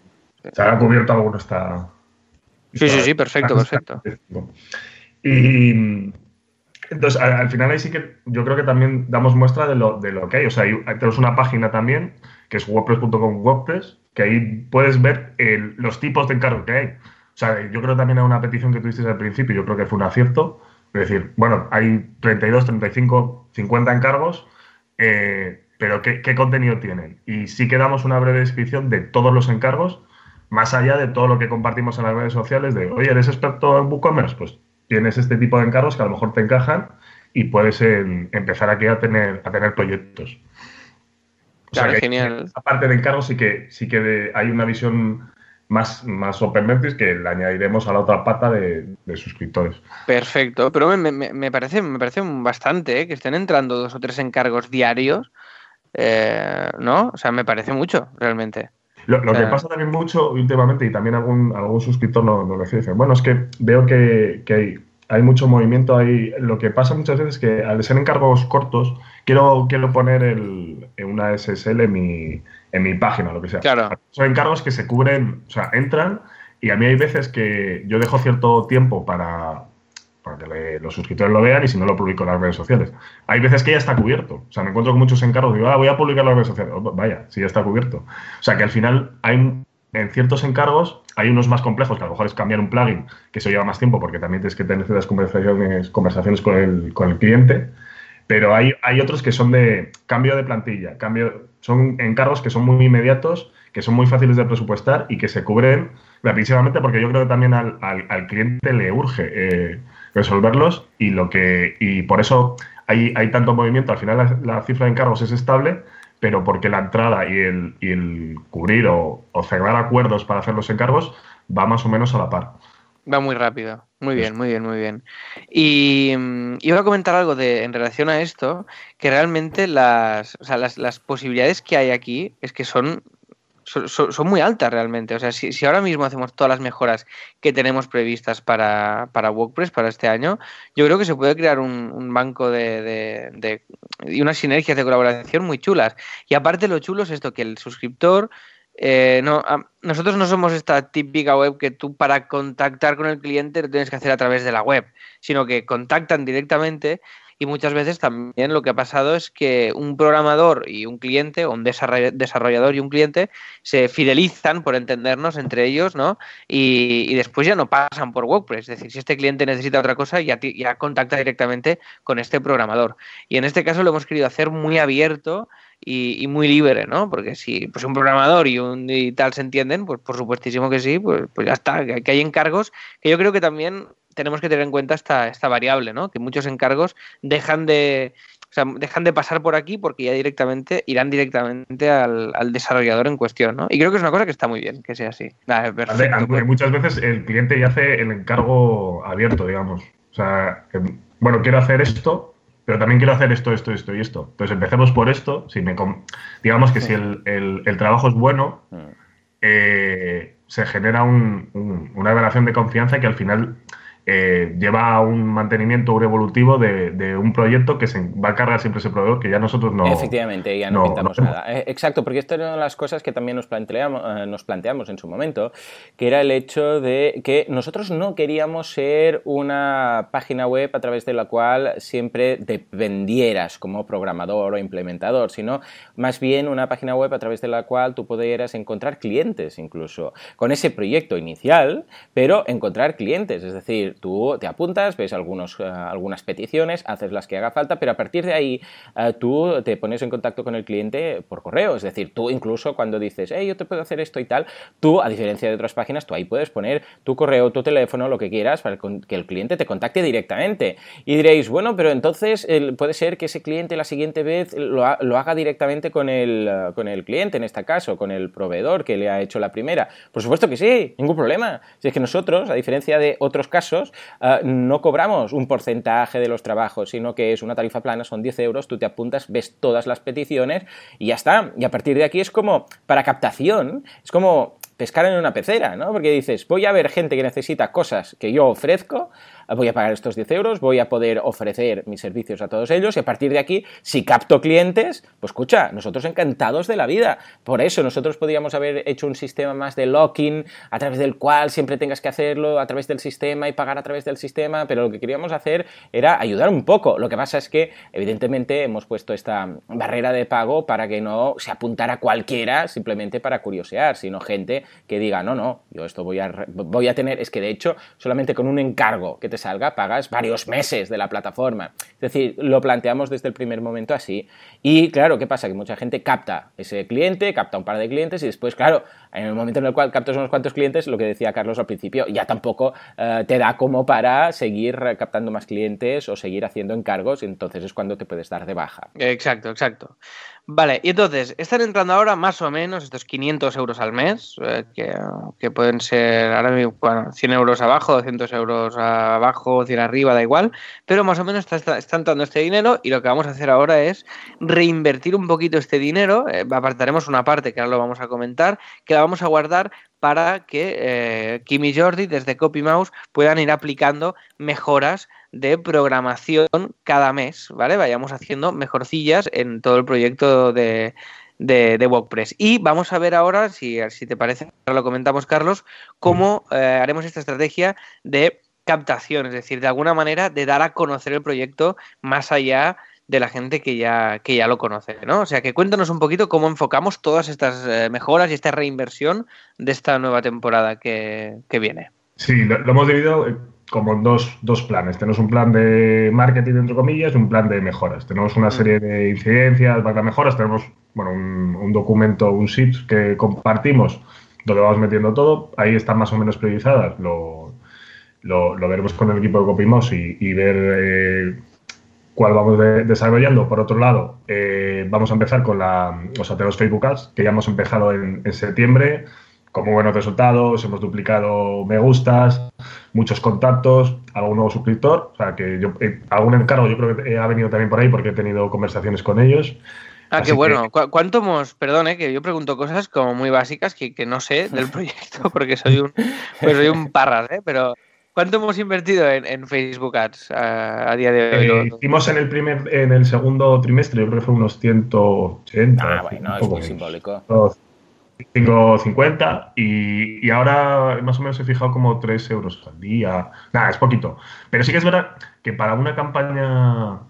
Se ha cubierto alguno esta... Sí, sí, sí, perfecto, perfecto. Y Entonces, al, al final ahí sí que yo creo que también damos muestra de lo, de lo que hay. O sea, hay- tenemos una página también, que es wordpress.com WordPress, que ahí puedes ver los tipos de encargo que hay. O sea, yo creo también a una petición que tuviste al principio, yo creo que fue un acierto. Es decir, bueno, hay 32, 35, 50 encargos, eh, pero ¿qué, contenido tienen? Y sí que damos una breve descripción de todos los encargos, más allá de todo lo que compartimos en las redes sociales de, oye, ¿eres experto en WooCommerce? Pues tienes este tipo de encargos que a lo mejor te encajan y puedes em, empezar aquí a tener, a tener proyectos. O sea que, genial. Aparte de encargos, sí que, sí que de- hay una visión más, más open metrics que le añadiremos a la otra pata de, de suscriptores. Perfecto, pero me, me- me parece, me parece bastante ¿eh? que estén entrando dos o tres encargos diarios, eh, ¿no? O sea, me parece mucho, realmente. Lo, lo que pasa también mucho últimamente, y también algún, algún suscriptor nos lo decía, dice, bueno, es que veo que, que hay, hay mucho movimiento ahí. Lo que pasa muchas veces es que al ser encargos cortos, quiero, quiero poner el, una SSL en mi, en mi página, lo que sea. Claro. Son encargos que se cubren, o sea, entran, y a mí hay veces que yo dejo cierto tiempo para, para que le- los suscriptores lo vean y si no lo publico en las redes sociales. Hay veces que ya está cubierto. O sea, me encuentro con muchos encargos y digo, ah, voy a publicar en las redes sociales. Oh, vaya, sí, ya está cubierto. O sea, que al final hay en ciertos encargos hay unos más complejos, que a lo mejor es cambiar un plugin, que eso lleva más tiempo porque también tienes que tener ciertas conversaciones, conversaciones con, el, con el cliente. Pero hay, hay otros que son de cambio de plantilla, cambio, son encargos que son muy inmediatos, que son muy fáciles de presupuestar y que se cubren rapidísimamente porque yo creo que también al, al- cliente le urge eh, resolverlos y lo que y por eso hay, hay tanto movimiento. Al final la cifra de encargos es estable, pero porque la entrada y el, y el cubrir o, o cerrar acuerdos para hacer los encargos va más o menos a la par. Va muy rápido. Muy bien, muy bien, muy bien. Y mm, iba a comentar algo de, en relación a esto, que realmente las, o sea, las, las posibilidades que hay aquí es que son, son, muy altas realmente. O sea, si, si ahora mismo hacemos todas las mejoras que tenemos previstas para, para WordPress para este año, yo creo que se puede crear un, banco de, de- de- y unas sinergias de colaboración muy chulas. Y aparte lo chulo es esto, que el suscriptor eh, no, nosotros no somos esta típica web que tú para contactar con el cliente lo tienes que hacer a través de la web, sino que contactan directamente y muchas veces también lo que ha pasado es que un programador y un cliente, o un desarroll- desarrollador y un cliente, se fidelizan, por entendernos, entre ellos, ¿no? Y, y después ya no pasan por WordPress. Es decir, si este cliente necesita otra cosa, ya, ya contacta directamente con este programador. Y en este caso lo hemos querido hacer muy abierto y, y muy libre, ¿no? Porque si pues un programador y un y tal se entienden, pues por supuestísimo que sí, pues, pues ya está, que, que hay encargos que yo creo que también tenemos que tener en cuenta esta, esta variable, ¿no? Que muchos encargos dejan de, o sea, dejan de pasar por aquí porque ya directamente irán directamente al, al desarrollador en cuestión, ¿no? Y creo que es una cosa que está muy bien que sea así. Muchas veces el cliente ya hace el encargo abierto, digamos. O sea, que, bueno, quiero hacer esto, pero también quiero hacer esto, esto, esto y esto. Entonces empecemos por esto. Si me digamos que si el, el- el trabajo es bueno, eh, se genera un- un- una relación de confianza que al final eh, lleva a un mantenimiento un evolutivo de, de un proyecto que se va a cargar siempre ese proveedor que ya nosotros no. Efectivamente, ya no, no- pintamos no- nada. Eh, Exacto, porque esta era una de las cosas que también nos planteamos, eh, nos planteamos en su momento, que era el hecho de que nosotros no queríamos ser una página web a través de la cual siempre dependieras como programador o implementador, sino más bien una página web a través de la cual tú pudieras encontrar clientes incluso, con ese proyecto inicial, pero encontrar clientes, es decir, tú te apuntas, ves algunos, eh, algunas peticiones, haces las que haga falta, pero a partir de ahí eh, tú te pones en contacto con el cliente por correo. Es decir, tú incluso cuando dices, hey, yo te puedo hacer esto y tal, tú, a diferencia de otras páginas, tú ahí puedes poner tu correo, tu teléfono, lo que quieras, para que el cliente te contacte directamente. Y diréis, bueno, pero entonces puede ser que ese cliente la siguiente vez lo, lo haga directamente con el, eh, con el cliente, en este caso, con el proveedor que le ha hecho la primera. Por supuesto que sí, ningún problema. Si es que nosotros, a diferencia de otros casos, eh, no cobramos un porcentaje de los trabajos, sino que es una tarifa plana, son 10 euros, tú te apuntas, ves todas las peticiones y ya está. Y a partir de aquí es como, para captación, es como pescar en una pecera, ¿no? Porque dices, voy a ver gente que necesita cosas que yo ofrezco, voy a pagar estos 10 euros, voy a poder ofrecer mis servicios a todos ellos y a partir de aquí, si capto clientes, pues escucha, nosotros encantados de la vida. Por eso nosotros podríamos haber hecho un sistema más de locking a través del cual siempre tengas que hacerlo a través del sistema y pagar a través del sistema, pero lo que queríamos hacer era ayudar un poco. Lo que pasa es que, evidentemente, hemos puesto esta barrera de pago para que no se apuntara cualquiera simplemente para curiosear, sino gente que diga, no, no, yo esto voy a, voy a tener, es que de hecho, solamente con un encargo que te salga, pagas varios meses de la plataforma. Es decir, lo planteamos desde el primer momento así. Y claro, ¿qué pasa? Que mucha gente capta ese cliente, capta un par de clientes y después, claro, en el momento en el cual captas unos cuantos clientes, lo que decía Carlos al principio, ya tampoco eh, te da como para seguir captando más clientes o seguir haciendo encargos, entonces es cuando te puedes dar de baja. Exacto, exacto. Vale, y entonces, están entrando ahora más o menos estos 500 euros al mes, eh, que, pueden ser ahora mismo, bueno, 100 euros abajo, 200 euros abajo, 100 arriba, da igual, pero más o menos está, entrando este dinero y lo que vamos a hacer ahora es reinvertir un poquito este dinero, eh, apartaremos una parte que ahora lo vamos a comentar, que la vamos a guardar para que eh, Kim y Jordi desde CopyMouse puedan ir aplicando mejoras de programación cada mes, ¿vale? Vayamos haciendo mejorcillas en todo el proyecto de, de, WordPress. Y vamos a ver ahora, si, si te parece, ahora lo comentamos, Carlos, cómo eh, haremos esta estrategia de captación, es decir, de alguna manera de dar a conocer el proyecto más allá de la gente que ya, que ya lo conoce, ¿no? O sea, que cuéntanos un poquito cómo enfocamos todas estas eh, mejoras y esta reinversión de esta nueva temporada que, viene. Sí, lo, hemos dividido como dos, dos planes. Tenemos un plan de marketing, entre comillas, y un plan de mejoras. Tenemos una mm. serie de incidencias, para mejoras. Tenemos bueno, un, documento, un sheet que compartimos, donde vamos metiendo todo. Ahí están más o menos priorizadas. Lo, lo, veremos con el equipo de CopyMouse y, y ver eh, cuál vamos desarrollando. Por otro lado, eh, vamos a empezar con la, o sea, tenemos Facebook Ads, que ya hemos empezado en, en septiembre con muy buenos resultados, hemos duplicado me gustas, muchos contactos, algún nuevo suscriptor, o sea que yo, eh, algún encargo yo creo que ha venido también por ahí porque he tenido conversaciones con ellos. Ah, qué bueno. ¿Cuánto hemos, perdón, eh, que yo pregunto cosas como muy básicas que, no sé del *laughs* proyecto porque soy un, pues soy un parras, ¿eh? pero ¿cuánto hemos invertido en, Facebook Ads a, día de hoy? Eh, hicimos en el primer, en el segundo trimestre, yo creo que fue unos 180. Ah, bueno, es muy simbólico. 5,50 y, y ahora más o menos he fijado como 3 euros al día. Nada, es poquito. Pero sí que es verdad que para una campaña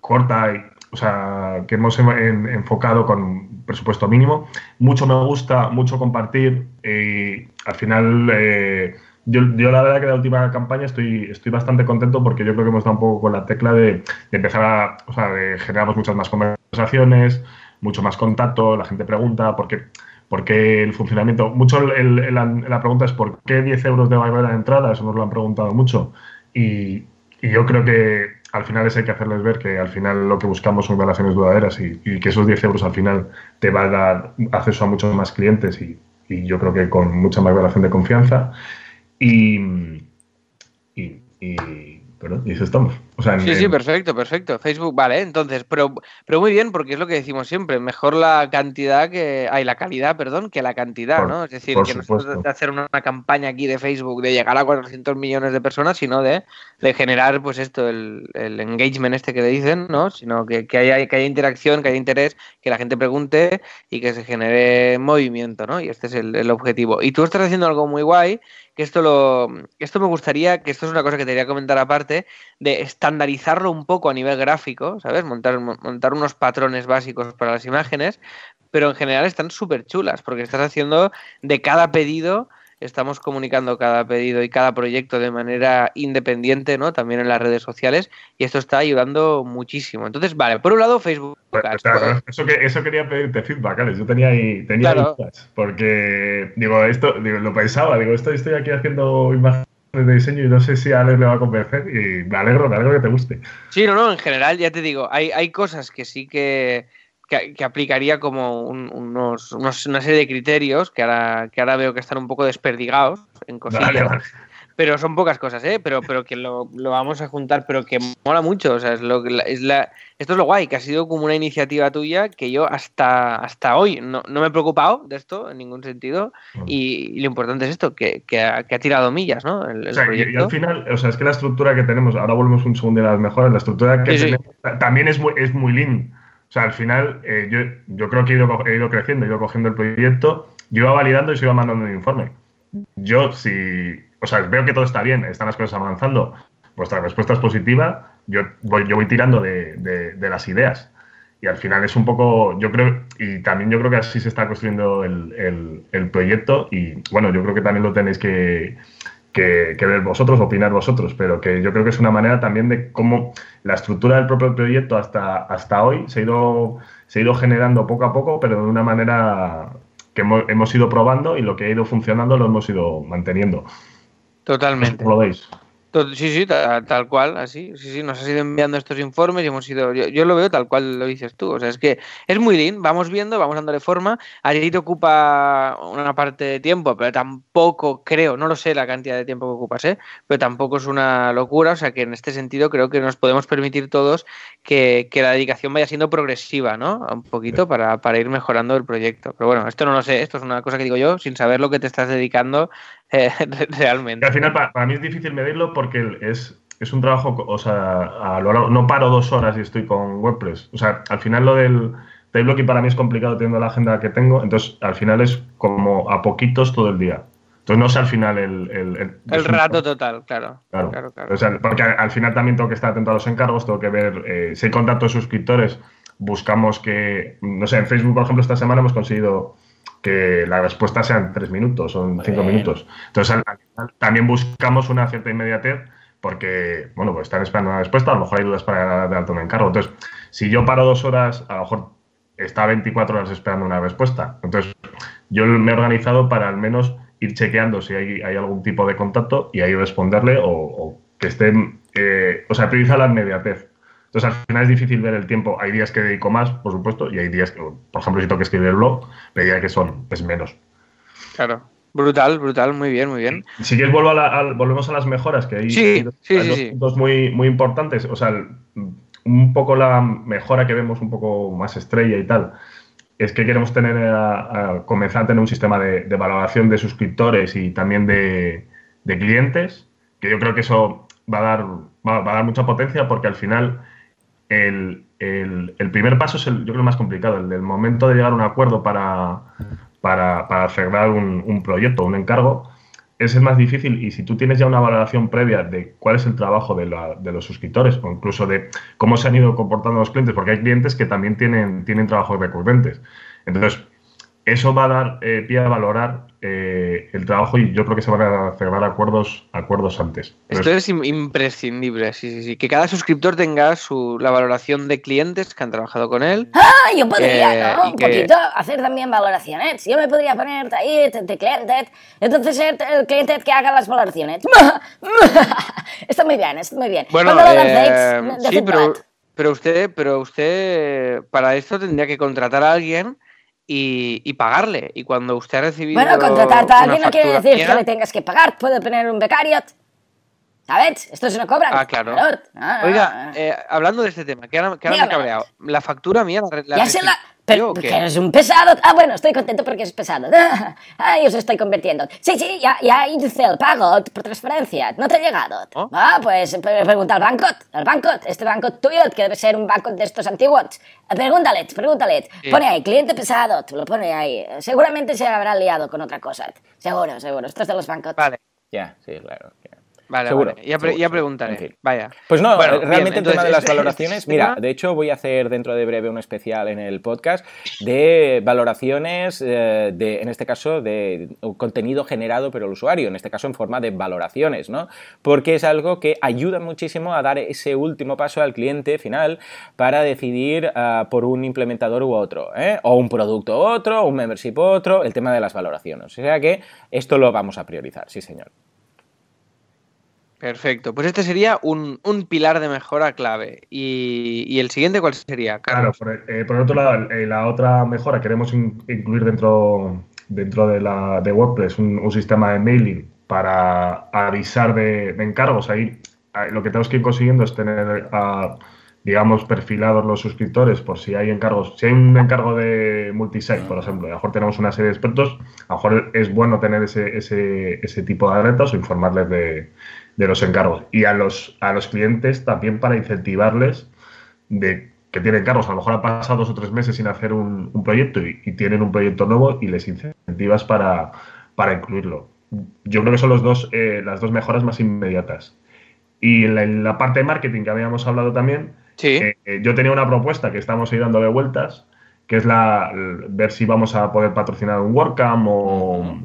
corta, y, o sea, que hemos enfocado con presupuesto mínimo, mucho me gusta, mucho compartir y al final... Eh, yo, yo, la verdad que la última campaña estoy, estoy bastante contento porque yo creo que hemos dado un poco con la tecla de, empezar a, o sea, de generar muchas más conversaciones, mucho más contacto, la gente pregunta, porque porque el funcionamiento, mucho la, pregunta es ¿por qué 10 euros de barrera de entrada? Eso nos lo han preguntado mucho. Y, yo creo que al final es hay que hacerles ver que al final lo que buscamos son relaciones duraderas y, que esos 10 euros al final te va a dar acceso a muchos más clientes y, y yo creo que con mucha más relación de confianza. Y, pero y eso estamos. Sí, sí, perfecto, perfecto. Facebook, vale, entonces, pero, pero muy bien, porque es lo que decimos siempre, mejor la cantidad que. Hay la calidad, perdón, que la cantidad, ¿no? Es decir, que no es de hacer una, campaña aquí de Facebook de llegar a 400 millones de personas, sino de, de generar, pues esto, el, el, engagement este que le dicen, ¿no? Sino que, que, haya, que haya interacción, que haya interés, que la gente pregunte y que se genere movimiento, ¿no? Y este es el, el objetivo. Y tú estás haciendo algo muy guay que esto lo esto me gustaría, que esto es una cosa que te quería comentar aparte, de estandarizarlo un poco a nivel gráfico, ¿sabes? Montar, montar unos patrones básicos para las imágenes, pero en general están súper chulas, porque estás haciendo de cada pedido estamos comunicando cada pedido y cada proyecto de manera independiente, ¿no? También en las redes sociales y esto está ayudando muchísimo. Entonces, vale, por un lado Facebook. eso, que, eso quería pedirte feedback, Alex. Yo tenía ahí, tenía porque digo, esto, digo, lo pensaba, digo, esto estoy aquí haciendo imágenes de diseño y no sé si a Alex le va a convencer y me alegro, me alegro que te guste. Sí, no, no, en general ya te digo, hay, hay cosas que sí que que, aplicaría como unos, una serie de criterios que ahora, que ahora veo que están un poco desperdigados en cosillas. Pero son pocas cosas, ¿eh? Pero, pero que lo, lo, vamos a juntar, pero que mola mucho. O sea, es lo, es la, esto es lo guay, que ha sido como una iniciativa tuya que yo hasta, hasta hoy no, no me he preocupado de esto en ningún sentido. Mm. Y, y, lo importante es esto, que, que, ha, que ha tirado millas, ¿no? El, el o sea, y, y, al final, o sea, es que la estructura que tenemos, ahora volvemos un segundo a las mejores, la estructura que sí, tenemos sí. también es muy, es muy lean. O sea, al final, eh, yo, yo creo que he ido, he ido creciendo, he ido cogiendo el proyecto, yo iba validando y se iba mandando un informe. Yo, si o sea, veo que todo está bien, están las cosas avanzando, vuestra respuesta es positiva, yo voy, yo voy tirando de, de, de, las ideas. Y al final es un poco, yo creo, y también yo creo que así se está construyendo el, el, el proyecto y bueno, yo creo que también lo tenéis que, que, que, ver vosotros, opinar vosotros, pero que yo creo que es una manera también de cómo la estructura del propio proyecto hasta, hasta hoy se ha, ido, se ha ido generando poco a poco, pero de una manera que hemos, hemos ido probando y lo que ha ido funcionando lo hemos ido manteniendo. Totalmente. ¿Cómo lo veis? Sí, sí, tal, tal, cual, así. Sí, sí, nos has ido enviando estos informes y hemos ido. Yo, yo, lo veo tal cual lo dices tú. O sea, es que es muy lean, vamos viendo, vamos dándole forma. A ti te ocupa una parte de tiempo, pero tampoco creo, no lo sé la cantidad de tiempo que ocupas, ¿eh? pero tampoco es una locura. O sea, que en este sentido creo que nos podemos permitir todos que, que la dedicación vaya siendo progresiva, ¿no? Un poquito para, para, ir mejorando el proyecto. Pero bueno, esto no lo sé, esto es una cosa que digo yo sin saber lo que te estás dedicando eh, *laughs* realmente. Y al final, para, para mí es difícil medirlo porque es, es un trabajo, o sea, a lo largo, no paro dos horas y estoy con WordPress. O sea, al final lo del blocking para mí es complicado teniendo la agenda que tengo, entonces al final es como a poquitos todo el día. Entonces no sé al final el... El, el, el rato total, claro. Claro, claro, claro. O sea, porque al final también tengo que estar atento a los encargos, tengo que ver eh, si hay contacto de suscriptores, buscamos que, no sé, en Facebook, por ejemplo, esta semana hemos conseguido que la respuesta sean tres minutos o cinco minutos. Entonces, al, al, también buscamos una cierta inmediatez porque, bueno, pues están esperando una respuesta, a lo mejor hay dudas para dar un encargo. Entonces, si yo paro dos horas, a lo mejor está 24 horas esperando una respuesta. Entonces, yo me he organizado para al menos ir chequeando si hay, hay algún tipo de contacto y ahí responderle o, o que estén, eh, o sea, prioriza la inmediatez. Entonces, al final es difícil ver el tiempo. Hay días que dedico más, por supuesto, y hay días que, por ejemplo, si tengo que escribir el blog, me diría que son pues, menos. Claro. Brutal, brutal, muy bien, muy bien. Si quieres, vuelvo a la, a, volvemos a las mejoras, que hay, sí, dos, sí, hay dos sí, puntos muy, muy importantes. O sea, el, un poco la mejora que vemos un poco más estrella y tal, es que queremos tener a, a comenzar a tener un sistema de, de, valoración de suscriptores y también de, de, clientes, que yo creo que eso va a dar, va, va a dar mucha potencia porque al final el, el, el, primer paso es el, yo creo, más complicado, el del momento de llegar a un acuerdo para, para, para cerrar un, un, proyecto, un encargo, es el más difícil y si tú tienes ya una valoración previa de cuál es el trabajo de, la, de, los suscriptores o incluso de cómo se han ido comportando los clientes, porque hay clientes que también tienen, tienen trabajos recurrentes. Entonces, eso va a dar eh, pie a valorar eh, el trabajo y yo creo que se van a cerrar acuerdos, acuerdos antes. Esto es imprescindible, sí, sí, sí. Que cada suscriptor tenga su, la valoración de clientes que han trabajado con él. Ah, yo podría, eh, ¿no? Un que... poquito hacer también valoraciones. Yo me podría poner ahí de cliente, entonces ser el cliente que haga las valoraciones. *laughs* está muy bien, está muy bien. Bueno, eh, sí, pero, pero usted, pero usted para esto tendría que contratar a alguien y, y, pagarle. Y cuando usted ha recibido. Bueno, contratar a alguien no quiere decir que le tengas que pagar. Puede poner un ¿Sabes? Esto se no cobra. Ah, claro. Ah, Oiga, eh, hablando de este tema, que ahora, que ahora me he cabreado. La factura mía la, la ya se la. Pero que eres un pesado. Ah, bueno, estoy contento porque es pesado. *laughs* Ay, os estoy convirtiendo. Sí, sí, ya, ya hice el pago por transferencia. ¿No te ha llegado? ¿Oh? Ah, pues pregunta al banco. Al banco, este banco tuyo, que debe ser un banco de estos antiguos. Pregúntale, pregúntale. Sí. Pone ahí, cliente pesado, lo pone ahí. Seguramente se habrá liado con otra cosa. Seguro, seguro. Esto es de los bancos. Vale. Ya, sí, claro. Vale, seguro. Vale. Ya, pre seguro, ya, preguntaré. En fin. Vaya. Pues no, bueno, realmente bien, el tema de las *laughs* valoraciones, mira, de hecho voy a hacer dentro de breve un especial en el podcast de valoraciones, eh, de, en este caso, de contenido generado por el usuario, en este caso en forma de valoraciones, ¿no? Porque es algo que ayuda muchísimo a dar ese último paso al cliente final para decidir uh, por un implementador u otro, ¿eh? o un producto u otro, un membership u otro, el tema de las valoraciones. O sea que esto lo vamos a priorizar, sí señor. Perfecto, pues este sería un, un pilar de mejora clave. ¿Y, y el siguiente cuál sería? Claro, por, eh, por otro lado, eh, la otra mejora queremos in, incluir dentro, dentro de, la, de WordPress un, un, sistema de mailing para avisar de, encargos. Ahí lo que tenemos que ir consiguiendo es tener, digamos, perfilados los suscriptores por si hay encargos. Si hay un encargo de multisite, por ejemplo, a lo mejor tenemos una serie de expertos, a lo mejor es bueno tener ese, ese, ese tipo de alertas o informarles de, de los encargos. Y a los, a los clientes también para incentivarles de que tienen cargos, a lo mejor han pasado dos o tres meses sin hacer un, proyecto y, tienen un proyecto nuevo y les incentivas para, para incluirlo. Yo creo que son los dos, eh, las dos mejoras más inmediatas. Y en la, parte de marketing que habíamos hablado también, eh, yo tenía una propuesta que estamos ahí dando de vueltas, que es la ver si vamos a poder patrocinar un WordCamp o,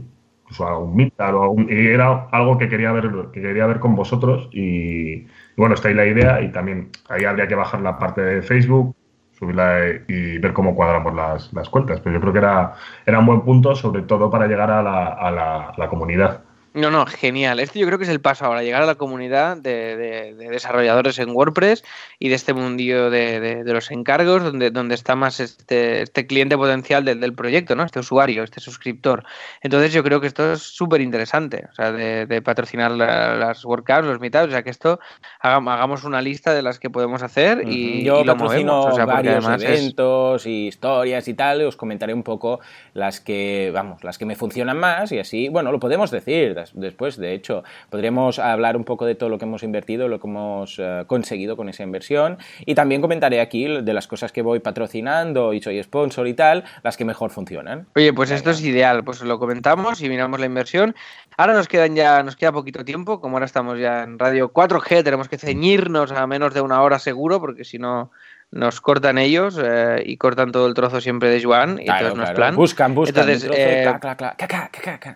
a un Meetup o y era algo que quería ver que quería ver con vosotros y, bueno está ahí la idea y también ahí habría que bajar la parte de Facebook subirla y ver cómo cuadramos las, las cuentas. Pero yo creo que era era un buen punto sobre todo para llegar a la, a la comunidad no, no, genial. Este yo creo que es el paso ahora, llegar a la comunidad de, desarrolladores en WordPress y de este mundillo de, los encargos, donde, donde está más este, este cliente potencial del, proyecto, ¿no? Este usuario, este suscriptor. Entonces yo creo que esto es súper interesante, o sea, de, patrocinar las WordCamps, los meetups, o sea, que esto hagamos una lista de las que podemos hacer y, yo lo patrocino O sea, varios eventos y historias y tal, y os comentaré un poco las que, vamos, las que me funcionan más y así, bueno, lo podemos decir después. De hecho, podremos hablar un poco de todo lo que hemos invertido, lo que hemos eh, conseguido con esa inversión. Y también comentaré aquí de las cosas que voy patrocinando y soy sponsor y tal, las que mejor funcionan. Oye, pues esto es ideal. Pues lo comentamos y miramos la inversión. Ahora nos quedan ya, nos queda poquito tiempo, como ahora estamos ya en radio 4G, tenemos que ceñirnos a menos de una hora seguro, porque si no nos cortan ellos eh, y cortan todo el trozo siempre de Juan y todo no es plan. Buscan, buscan. Entonces, eh,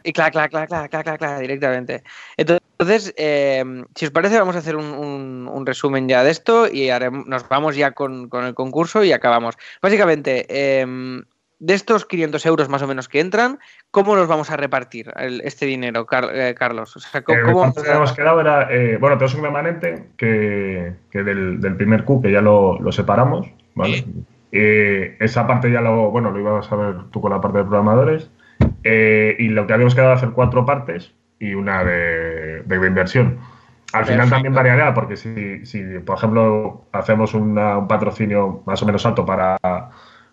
y clac, clac, clac, clac, clac, clac, directamente. Entonces, eh, si os parece, vamos a hacer un, un, resumen ya de esto y nos vamos ya con, con, el concurso y acabamos. Básicamente, eh, de estos 500 euros más o menos que entran, ¿cómo los vamos a repartir este dinero, eh, Carlos? O sea, ¿cómo, tenemos quedado era, eh, bueno, tenemos un remanente que, que del, primer Q, que ya lo, separamos, ¿vale? Eh, esa parte ya lo, bueno, lo ibas a ver tú con la parte de programadores, y lo que habíamos quedado hacer cuatro partes y una de, de inversión. Al final también variará, porque si, si, por ejemplo, hacemos un patrocinio más o menos alto para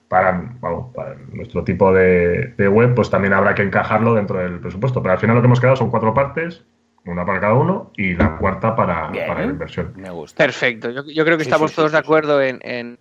para, para nuestro tipo de, web, pues también habrá que encajarlo dentro del presupuesto. Pero al final lo que hemos quedado son cuatro partes, una para cada uno y la cuarta para, para la inversión. Me gusta. Perfecto. Yo, creo que estamos todos de acuerdo en, en,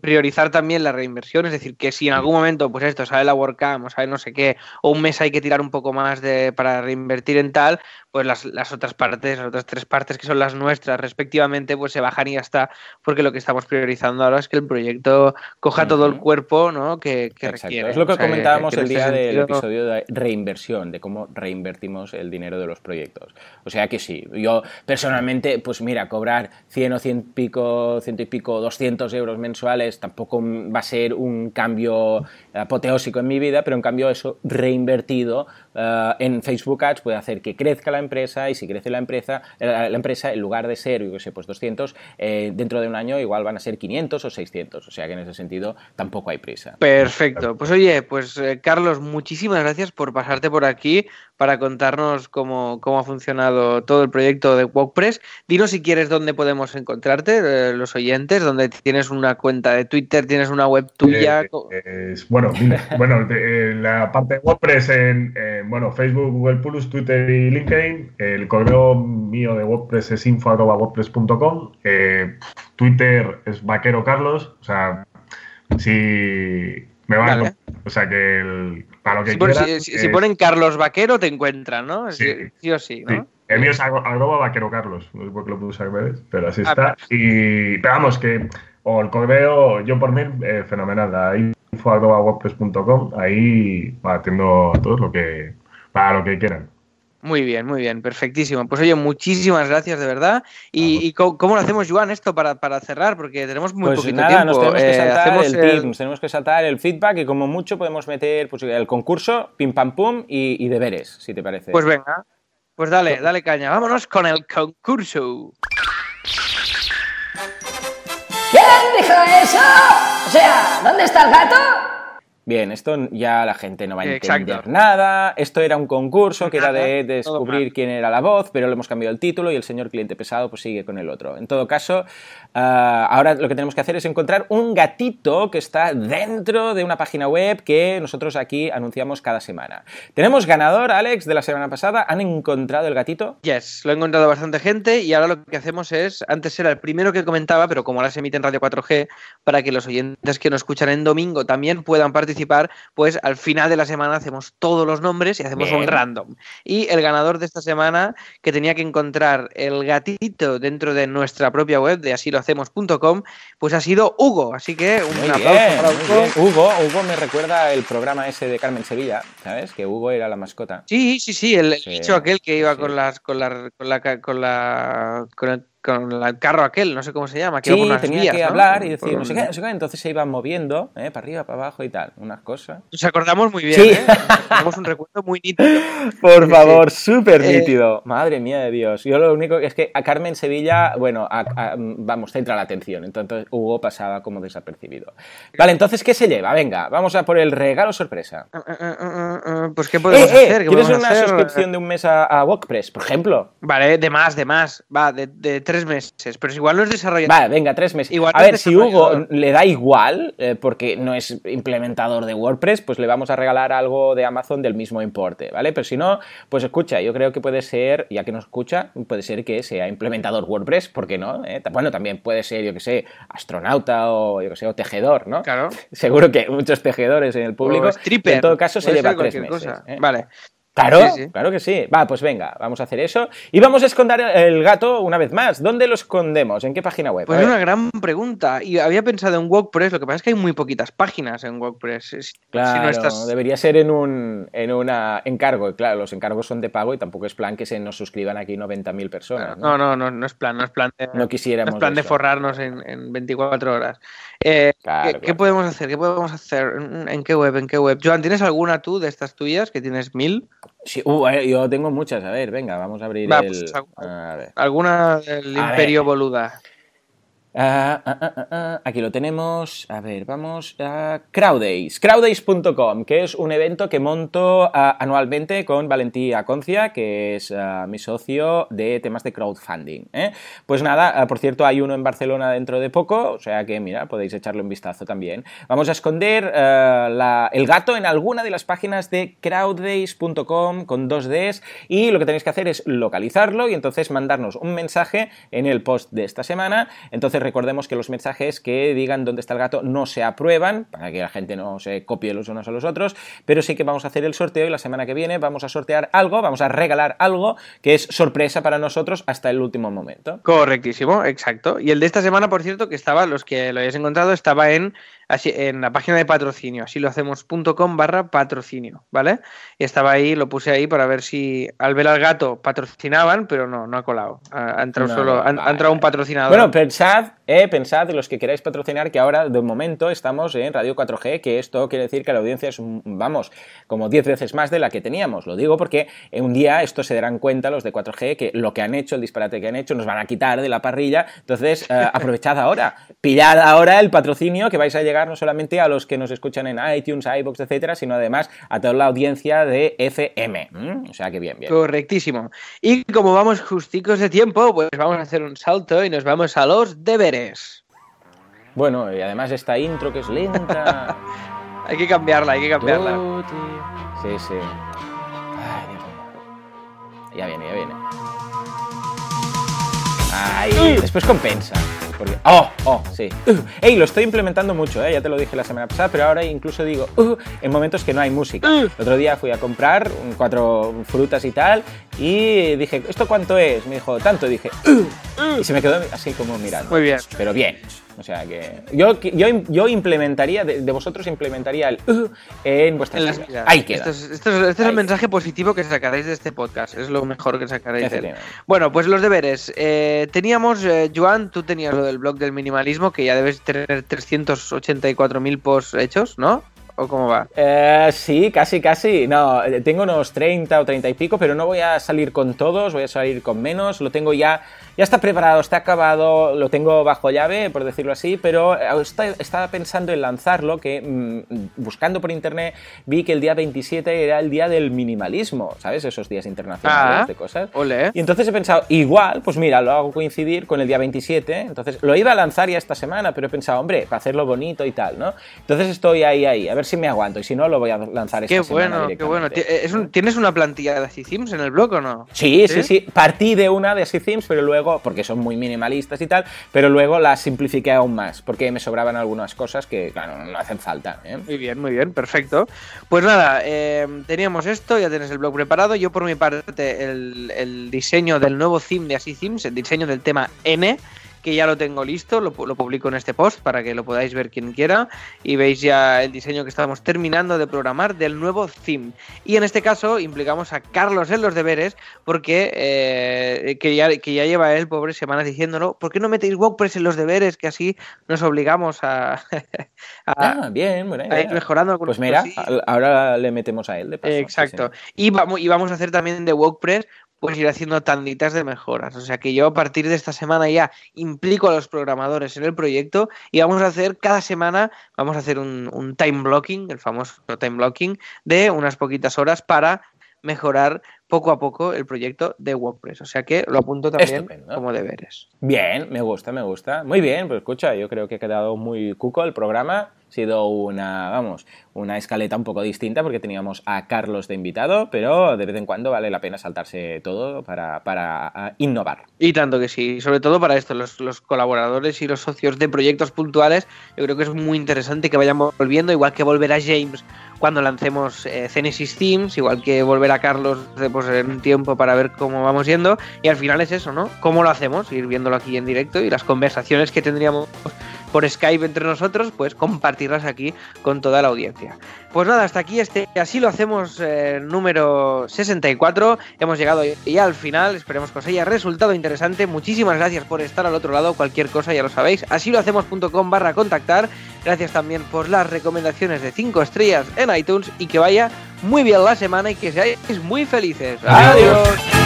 priorizar también la reinversión. Es decir, que si en algún momento, pues esto, sale la WordCamp o sale no sé qué, o un mes hay que tirar un poco más de, para reinvertir en tal, pues las, las, otras partes, las otras tres partes que son las nuestras respectivamente, pues se bajan y ya está, porque lo que estamos priorizando ahora es que el proyecto coja todo el cuerpo ¿no? que, requiere. Es lo que comentábamos el día del episodio de reinversión, de cómo reinvertimos el dinero de los proyectos. O sea que sí, yo personalmente, pues mira, cobrar 100 o 100 pico, ciento y pico, 200 euros mensuales tampoco va a ser un cambio apoteósico en mi vida, pero en cambio eso reinvertido eh, en Facebook Ads puede hacer que crezca la empresa y si crece la empresa, eh, la empresa en lugar de ser, yo que sé, pues 200, eh, dentro de un año igual van a ser 500 o 600. O sea que en ese sentido tampoco hay prisa. Perfecto. Pues oye, pues Carlos, muchísimas gracias por pasarte por aquí para contarnos cómo, cómo ha funcionado todo el proyecto de WordPress. Dinos si quieres dónde podemos encontrarte, los oyentes, donde tienes una cuenta de Twitter, tienes una web tuya. bueno, *laughs* bueno la parte de WordPress en bueno, Facebook, Google Plus, Twitter y LinkedIn. El correo mío de WordPress es info.wordpress.com. Eh, Twitter es vaquero Carlos. O sea, si me van a... O sea, que para lo que si, quieran, si, ponen Carlos Vaquero te encuentran, ¿no? Sí, o sí, ¿no? El mío es arroba vaquero Carlos. No sé por qué lo puse al revés, pero así ah, está. Y, pero vamos, que... O el correo, yo por mí, eh, fenomenal. Ahí info.wordpress.com. Ahí atiendo a todos lo que, para lo que quieran. Muy bien, muy bien, perfectísimo. Pues oye, muchísimas gracias de verdad. ¿Y, cómo, lo hacemos, Joan, esto para, cerrar? Porque tenemos muy pues poquito nada, tiempo. Nos tenemos que eh, saltar el, tenemos que saltar el feedback y como mucho podemos meter pues, el concurso, pim pam pum y, deberes, si te parece. Pues venga, pues dale, dale caña. Vámonos con el concurso. ¿Quién dijo eso? O sea, ¿dónde está el gato? Bien, esto ya la gente no va a Exacto. entender nada. Esto era un concurso que era de descubrir quién era la voz, pero le hemos cambiado el título y el señor cliente pesado pues sigue con el otro. En todo caso, ah, ahora lo que tenemos que hacer es encontrar un gatito que está dentro de una página web que nosotros aquí anunciamos cada semana. Tenemos ganador, Alex, de la semana pasada. ¿Han encontrado el gatito? Yes, lo ha encontrado bastante gente y ahora lo que hacemos es, antes era el primero que comentaba, pero como ahora se emite en Radio 4G, para que los oyentes que nos escuchan en domingo también puedan participar, pues al final de la semana hacemos todos los nombres y hacemos Bien. un random. Y el ganador de esta semana, que tenía que encontrar el gatito dentro de nuestra propia web de asilohacemos.com, pues ha sido Hugo. Así que un Muy aplauso bien, para Hugo. Hugo, Hugo me recuerda el programa ese de Carmen Sevilla, ¿sabes? Que Hugo era la mascota. Sí, sí, sí, el, Sí, bicho aquel que iba sí. con las con la con la con la con el, con el carro aquel, no sé cómo se llama, que Sí, tenía que ¿no? hablar y decir por no sé qué, no sé qué, entonces se iban moviendo, ¿eh? para arriba, para abajo y tal, unas cosas. Nos acordamos muy bien, Sí. ¿eh? Tenemos un recuerdo muy nítido. *laughs* Por favor, súper Eh, nítido. Madre mía de Dios. Yo lo único que es que a Carmen Sevilla, bueno, a- a- vamos, centra la atención. Entonces Hugo pasaba como desapercibido. Vale, entonces, ¿qué se lleva? Venga, vamos a por el regalo sorpresa. Pues qué podemos eh, hacer? ¿Qué ¿Quieres una hacer? suscripción de un mes a, a WordPress, por ejemplo? Vale, de más, de más. Va, de, de tres meses. Pero igual no es desarrollador. Vale, venga, tres meses. Igual a no ver, si Hugo le da igual, eh, porque no es implementador de WordPress, pues le vamos a regalar algo de Amazon del mismo importe, ¿vale? Pero si no, pues escucha, yo creo que puede ser, ya que nos escucha, puede ser que sea implementador WordPress, ¿por qué no? ¿Eh? Bueno, también puede ser, yo que sé, astronauta o, yo que sé, o tejedor, ¿no? Claro. *laughs* Seguro que hay muchos tejedores en el público. O stripper. en todo caso, se lleva tres meses. cosa. ¿eh? Vale. Claro, Sí, sí. claro que sí. Va, pues venga, vamos a hacer eso. Y vamos a esconder el gato una vez más. ¿Dónde lo escondemos? ¿En qué página web? Pues es una gran pregunta. Y había pensado en WordPress, lo que pasa es que hay muy poquitas páginas en WordPress. Si Claro, no estás- debería ser en un en una encargo. Claro, los encargos son de pago y tampoco es plan que se nos suscriban aquí 90.000 personas. ¿no? No, no, no, no es plan, no es plan de, No quisiéramos no es plan de forrarnos en, en 24 horas. Eh, Claro, ¿qué, claro. qué podemos hacer? ¿Qué podemos hacer? ¿En, en qué web? ¿En qué web? Joan, ¿tienes alguna tú de estas tuyas que tienes mil? Sí, uh, yo tengo muchas. A ver, venga, vamos a abrir Va, el. pues, a ver. ¿Alguna del A Imperio ver. Boluda? Ah, ah, ah, ah, aquí lo tenemos. A ver, vamos a Crowdays. Crowdays.com, que es un evento que monto anualmente con Valentí Aconcia, que es mi socio de temas de crowdfunding. ¿eh? Pues nada, por cierto, hay uno en Barcelona dentro de poco, o sea que, mira, podéis echarle un vistazo también. Vamos a esconder el gato en alguna de las páginas de crowdays.com con dos Ds y lo que tenéis que hacer es localizarlo y entonces mandarnos un mensaje en el post de esta semana. Entonces recordemos que los mensajes que digan dónde está el gato no se aprueban para que la gente no se copie los unos a los otros, pero sí que vamos a hacer el sorteo y la semana que viene vamos a sortear algo, vamos a regalar algo que es sorpresa para nosotros hasta el último momento. Correctísimo, exacto. Y el de esta semana, por cierto, que estaba, los que lo hayáis encontrado, estaba en, así, en la página de patrocinio, así lo hacemos.com barra patrocinio, ¿vale? Y estaba ahí, lo puse ahí para ver si al ver al gato patrocinaban, pero no, no ha colado. Ha, ha entrado No, solo, ha, ha entrado un patrocinador. Bueno, pensad, eh, pensad los que queráis patrocinar que ahora de momento estamos en Radio 4G, que esto quiere decir que la audiencia es, vamos, como 10 veces más de la que teníamos. Lo digo porque un día esto se darán cuenta los de 4G que lo que han hecho, el disparate que han hecho, nos van a quitar de la parrilla. Entonces, eh, *laughs* aprovechad ahora, pillad ahora el patrocinio que vais a llegar no solamente a los que nos escuchan en iTunes, iBox, etcétera, sino además a toda la audiencia de FM. ¿m? O sea que bien, bien. Correctísimo. Y como vamos justicos de tiempo, pues vamos a hacer un salto y nos vamos a los deberes. Bueno, y además esta intro que es lenta. *laughs* Hay que cambiarla, hay que cambiarla. Sí, sí. Ay, Dios mío. Ya viene, ya viene. Ay, después compensa. Porque... Oh, oh, sí. Uh, ey, lo estoy implementando mucho, ¿eh? ya te lo dije la semana pasada, pero ahora incluso digo uh, en momentos que no hay música. El otro día fui a comprar cuatro frutas y tal y dije, ¿esto cuánto es? Me dijo, tanto. Y dije, "Uh", y se me quedó así como mirando. Muy bien. Pero bien. O sea que yo, yo, yo implementaría, de, de vosotros implementaría el uh, en vuestras En las vidas. vidas. Ahí queda. Esto es, esto es- este es el mensaje positivo que sacaréis de este podcast. Es lo mejor que sacaréis de él. Bueno, pues los deberes. Eh, teníamos, eh, Joan, tú tenías lo del blog del minimalismo, que ya debes tener 384.000 posts hechos, ¿no? ¿O cómo va? Eh, sí, casi, casi. No, eh, tengo unos 30 o 30 y pico, pero no voy a salir con todos, voy a salir con menos. Lo tengo ya, ya está preparado, está acabado, lo tengo bajo llave, por decirlo así, pero eh, estaba pensando en lanzarlo, que mm, buscando por internet vi que el día 27 era el día del minimalismo, ¿sabes? Esos días internacionales Ah, de cosas. ole. Y entonces he pensado, igual, pues mira, lo hago coincidir con el día 27. Entonces lo iba a lanzar ya esta semana, pero he pensado, hombre, para hacerlo bonito y tal, ¿no? Entonces estoy ahí, ahí, a ver si me aguanto. Y si no, lo voy a lanzar esta Qué semana. bueno, qué bueno. es un- ¿Tienes una plantilla de Así Sims en el blog o no? Sí, sí, sí. Partí de una de Themes, pero luego, porque son muy minimalistas y tal, pero luego la simplifiqué aún más, porque me sobraban algunas cosas que, claro, no hacen falta. ¿eh? Muy bien, muy bien, perfecto. Pues nada, eh, teníamos esto, ya tienes el blog preparado. Yo por mi parte, el, el diseño del nuevo theme de Así Themes, el diseño del tema N, que ya lo tengo listo, lo, pu- lo publico en este post para que lo podáis ver quien quiera y veis ya el diseño que estamos terminando de programar del nuevo theme. Y en este caso implicamos a Carlos en los deberes porque eh, que, ya, que ya lleva él, pobre, semanas diciéndolo, ¿por qué no metéis WordPress en los deberes? Que así nos obligamos a, *laughs* a- Ah, bien, buena a ir mejorando Pues mira, ahora le metemos a él de paso. sí, Exacto. sí. Y, vamos, y vamos a hacer también de WordPress, pues ir haciendo tanditas de mejoras. O sea que yo a partir de esta semana ya implico a los programadores en el proyecto y vamos a hacer cada semana, vamos a hacer un, un time blocking, el famoso time blocking, de unas poquitas horas para mejorar poco a poco el proyecto de WordPress. O sea que lo apunto también Estupendo. como deberes. Bien, me gusta, me gusta. Muy bien, pues escucha, yo creo que ha quedado muy cuco el programa. Sido una, vamos, una escaleta un poco distinta porque teníamos a Carlos de invitado, pero de vez en cuando vale la pena saltarse todo para, para ah, innovar. Y tanto que sí, sobre todo para esto, los, los colaboradores y los socios de proyectos puntuales, yo creo que es muy interesante que vayan volviendo, igual que volverá James cuando lancemos eh, Genesis Themes, igual que volverá Carlos de, pues, en un tiempo para ver cómo vamos yendo, y al final es eso, ¿no? ¿Cómo lo hacemos? Ir viéndolo aquí en directo y las conversaciones que tendríamos por Skype entre nosotros, pues compartirlas aquí con toda la audiencia. Pues nada, hasta aquí este así lo hacemos eh, número 64. Hemos llegado ya al final. Esperemos que os haya resultado interesante. Muchísimas gracias por estar al otro lado. Cualquier cosa ya lo sabéis. Así lo hacemos.com barra contactar. Gracias también por las recomendaciones de 5 estrellas en iTunes y que vaya muy bien la semana y que seáis muy felices. Adiós. Adiós.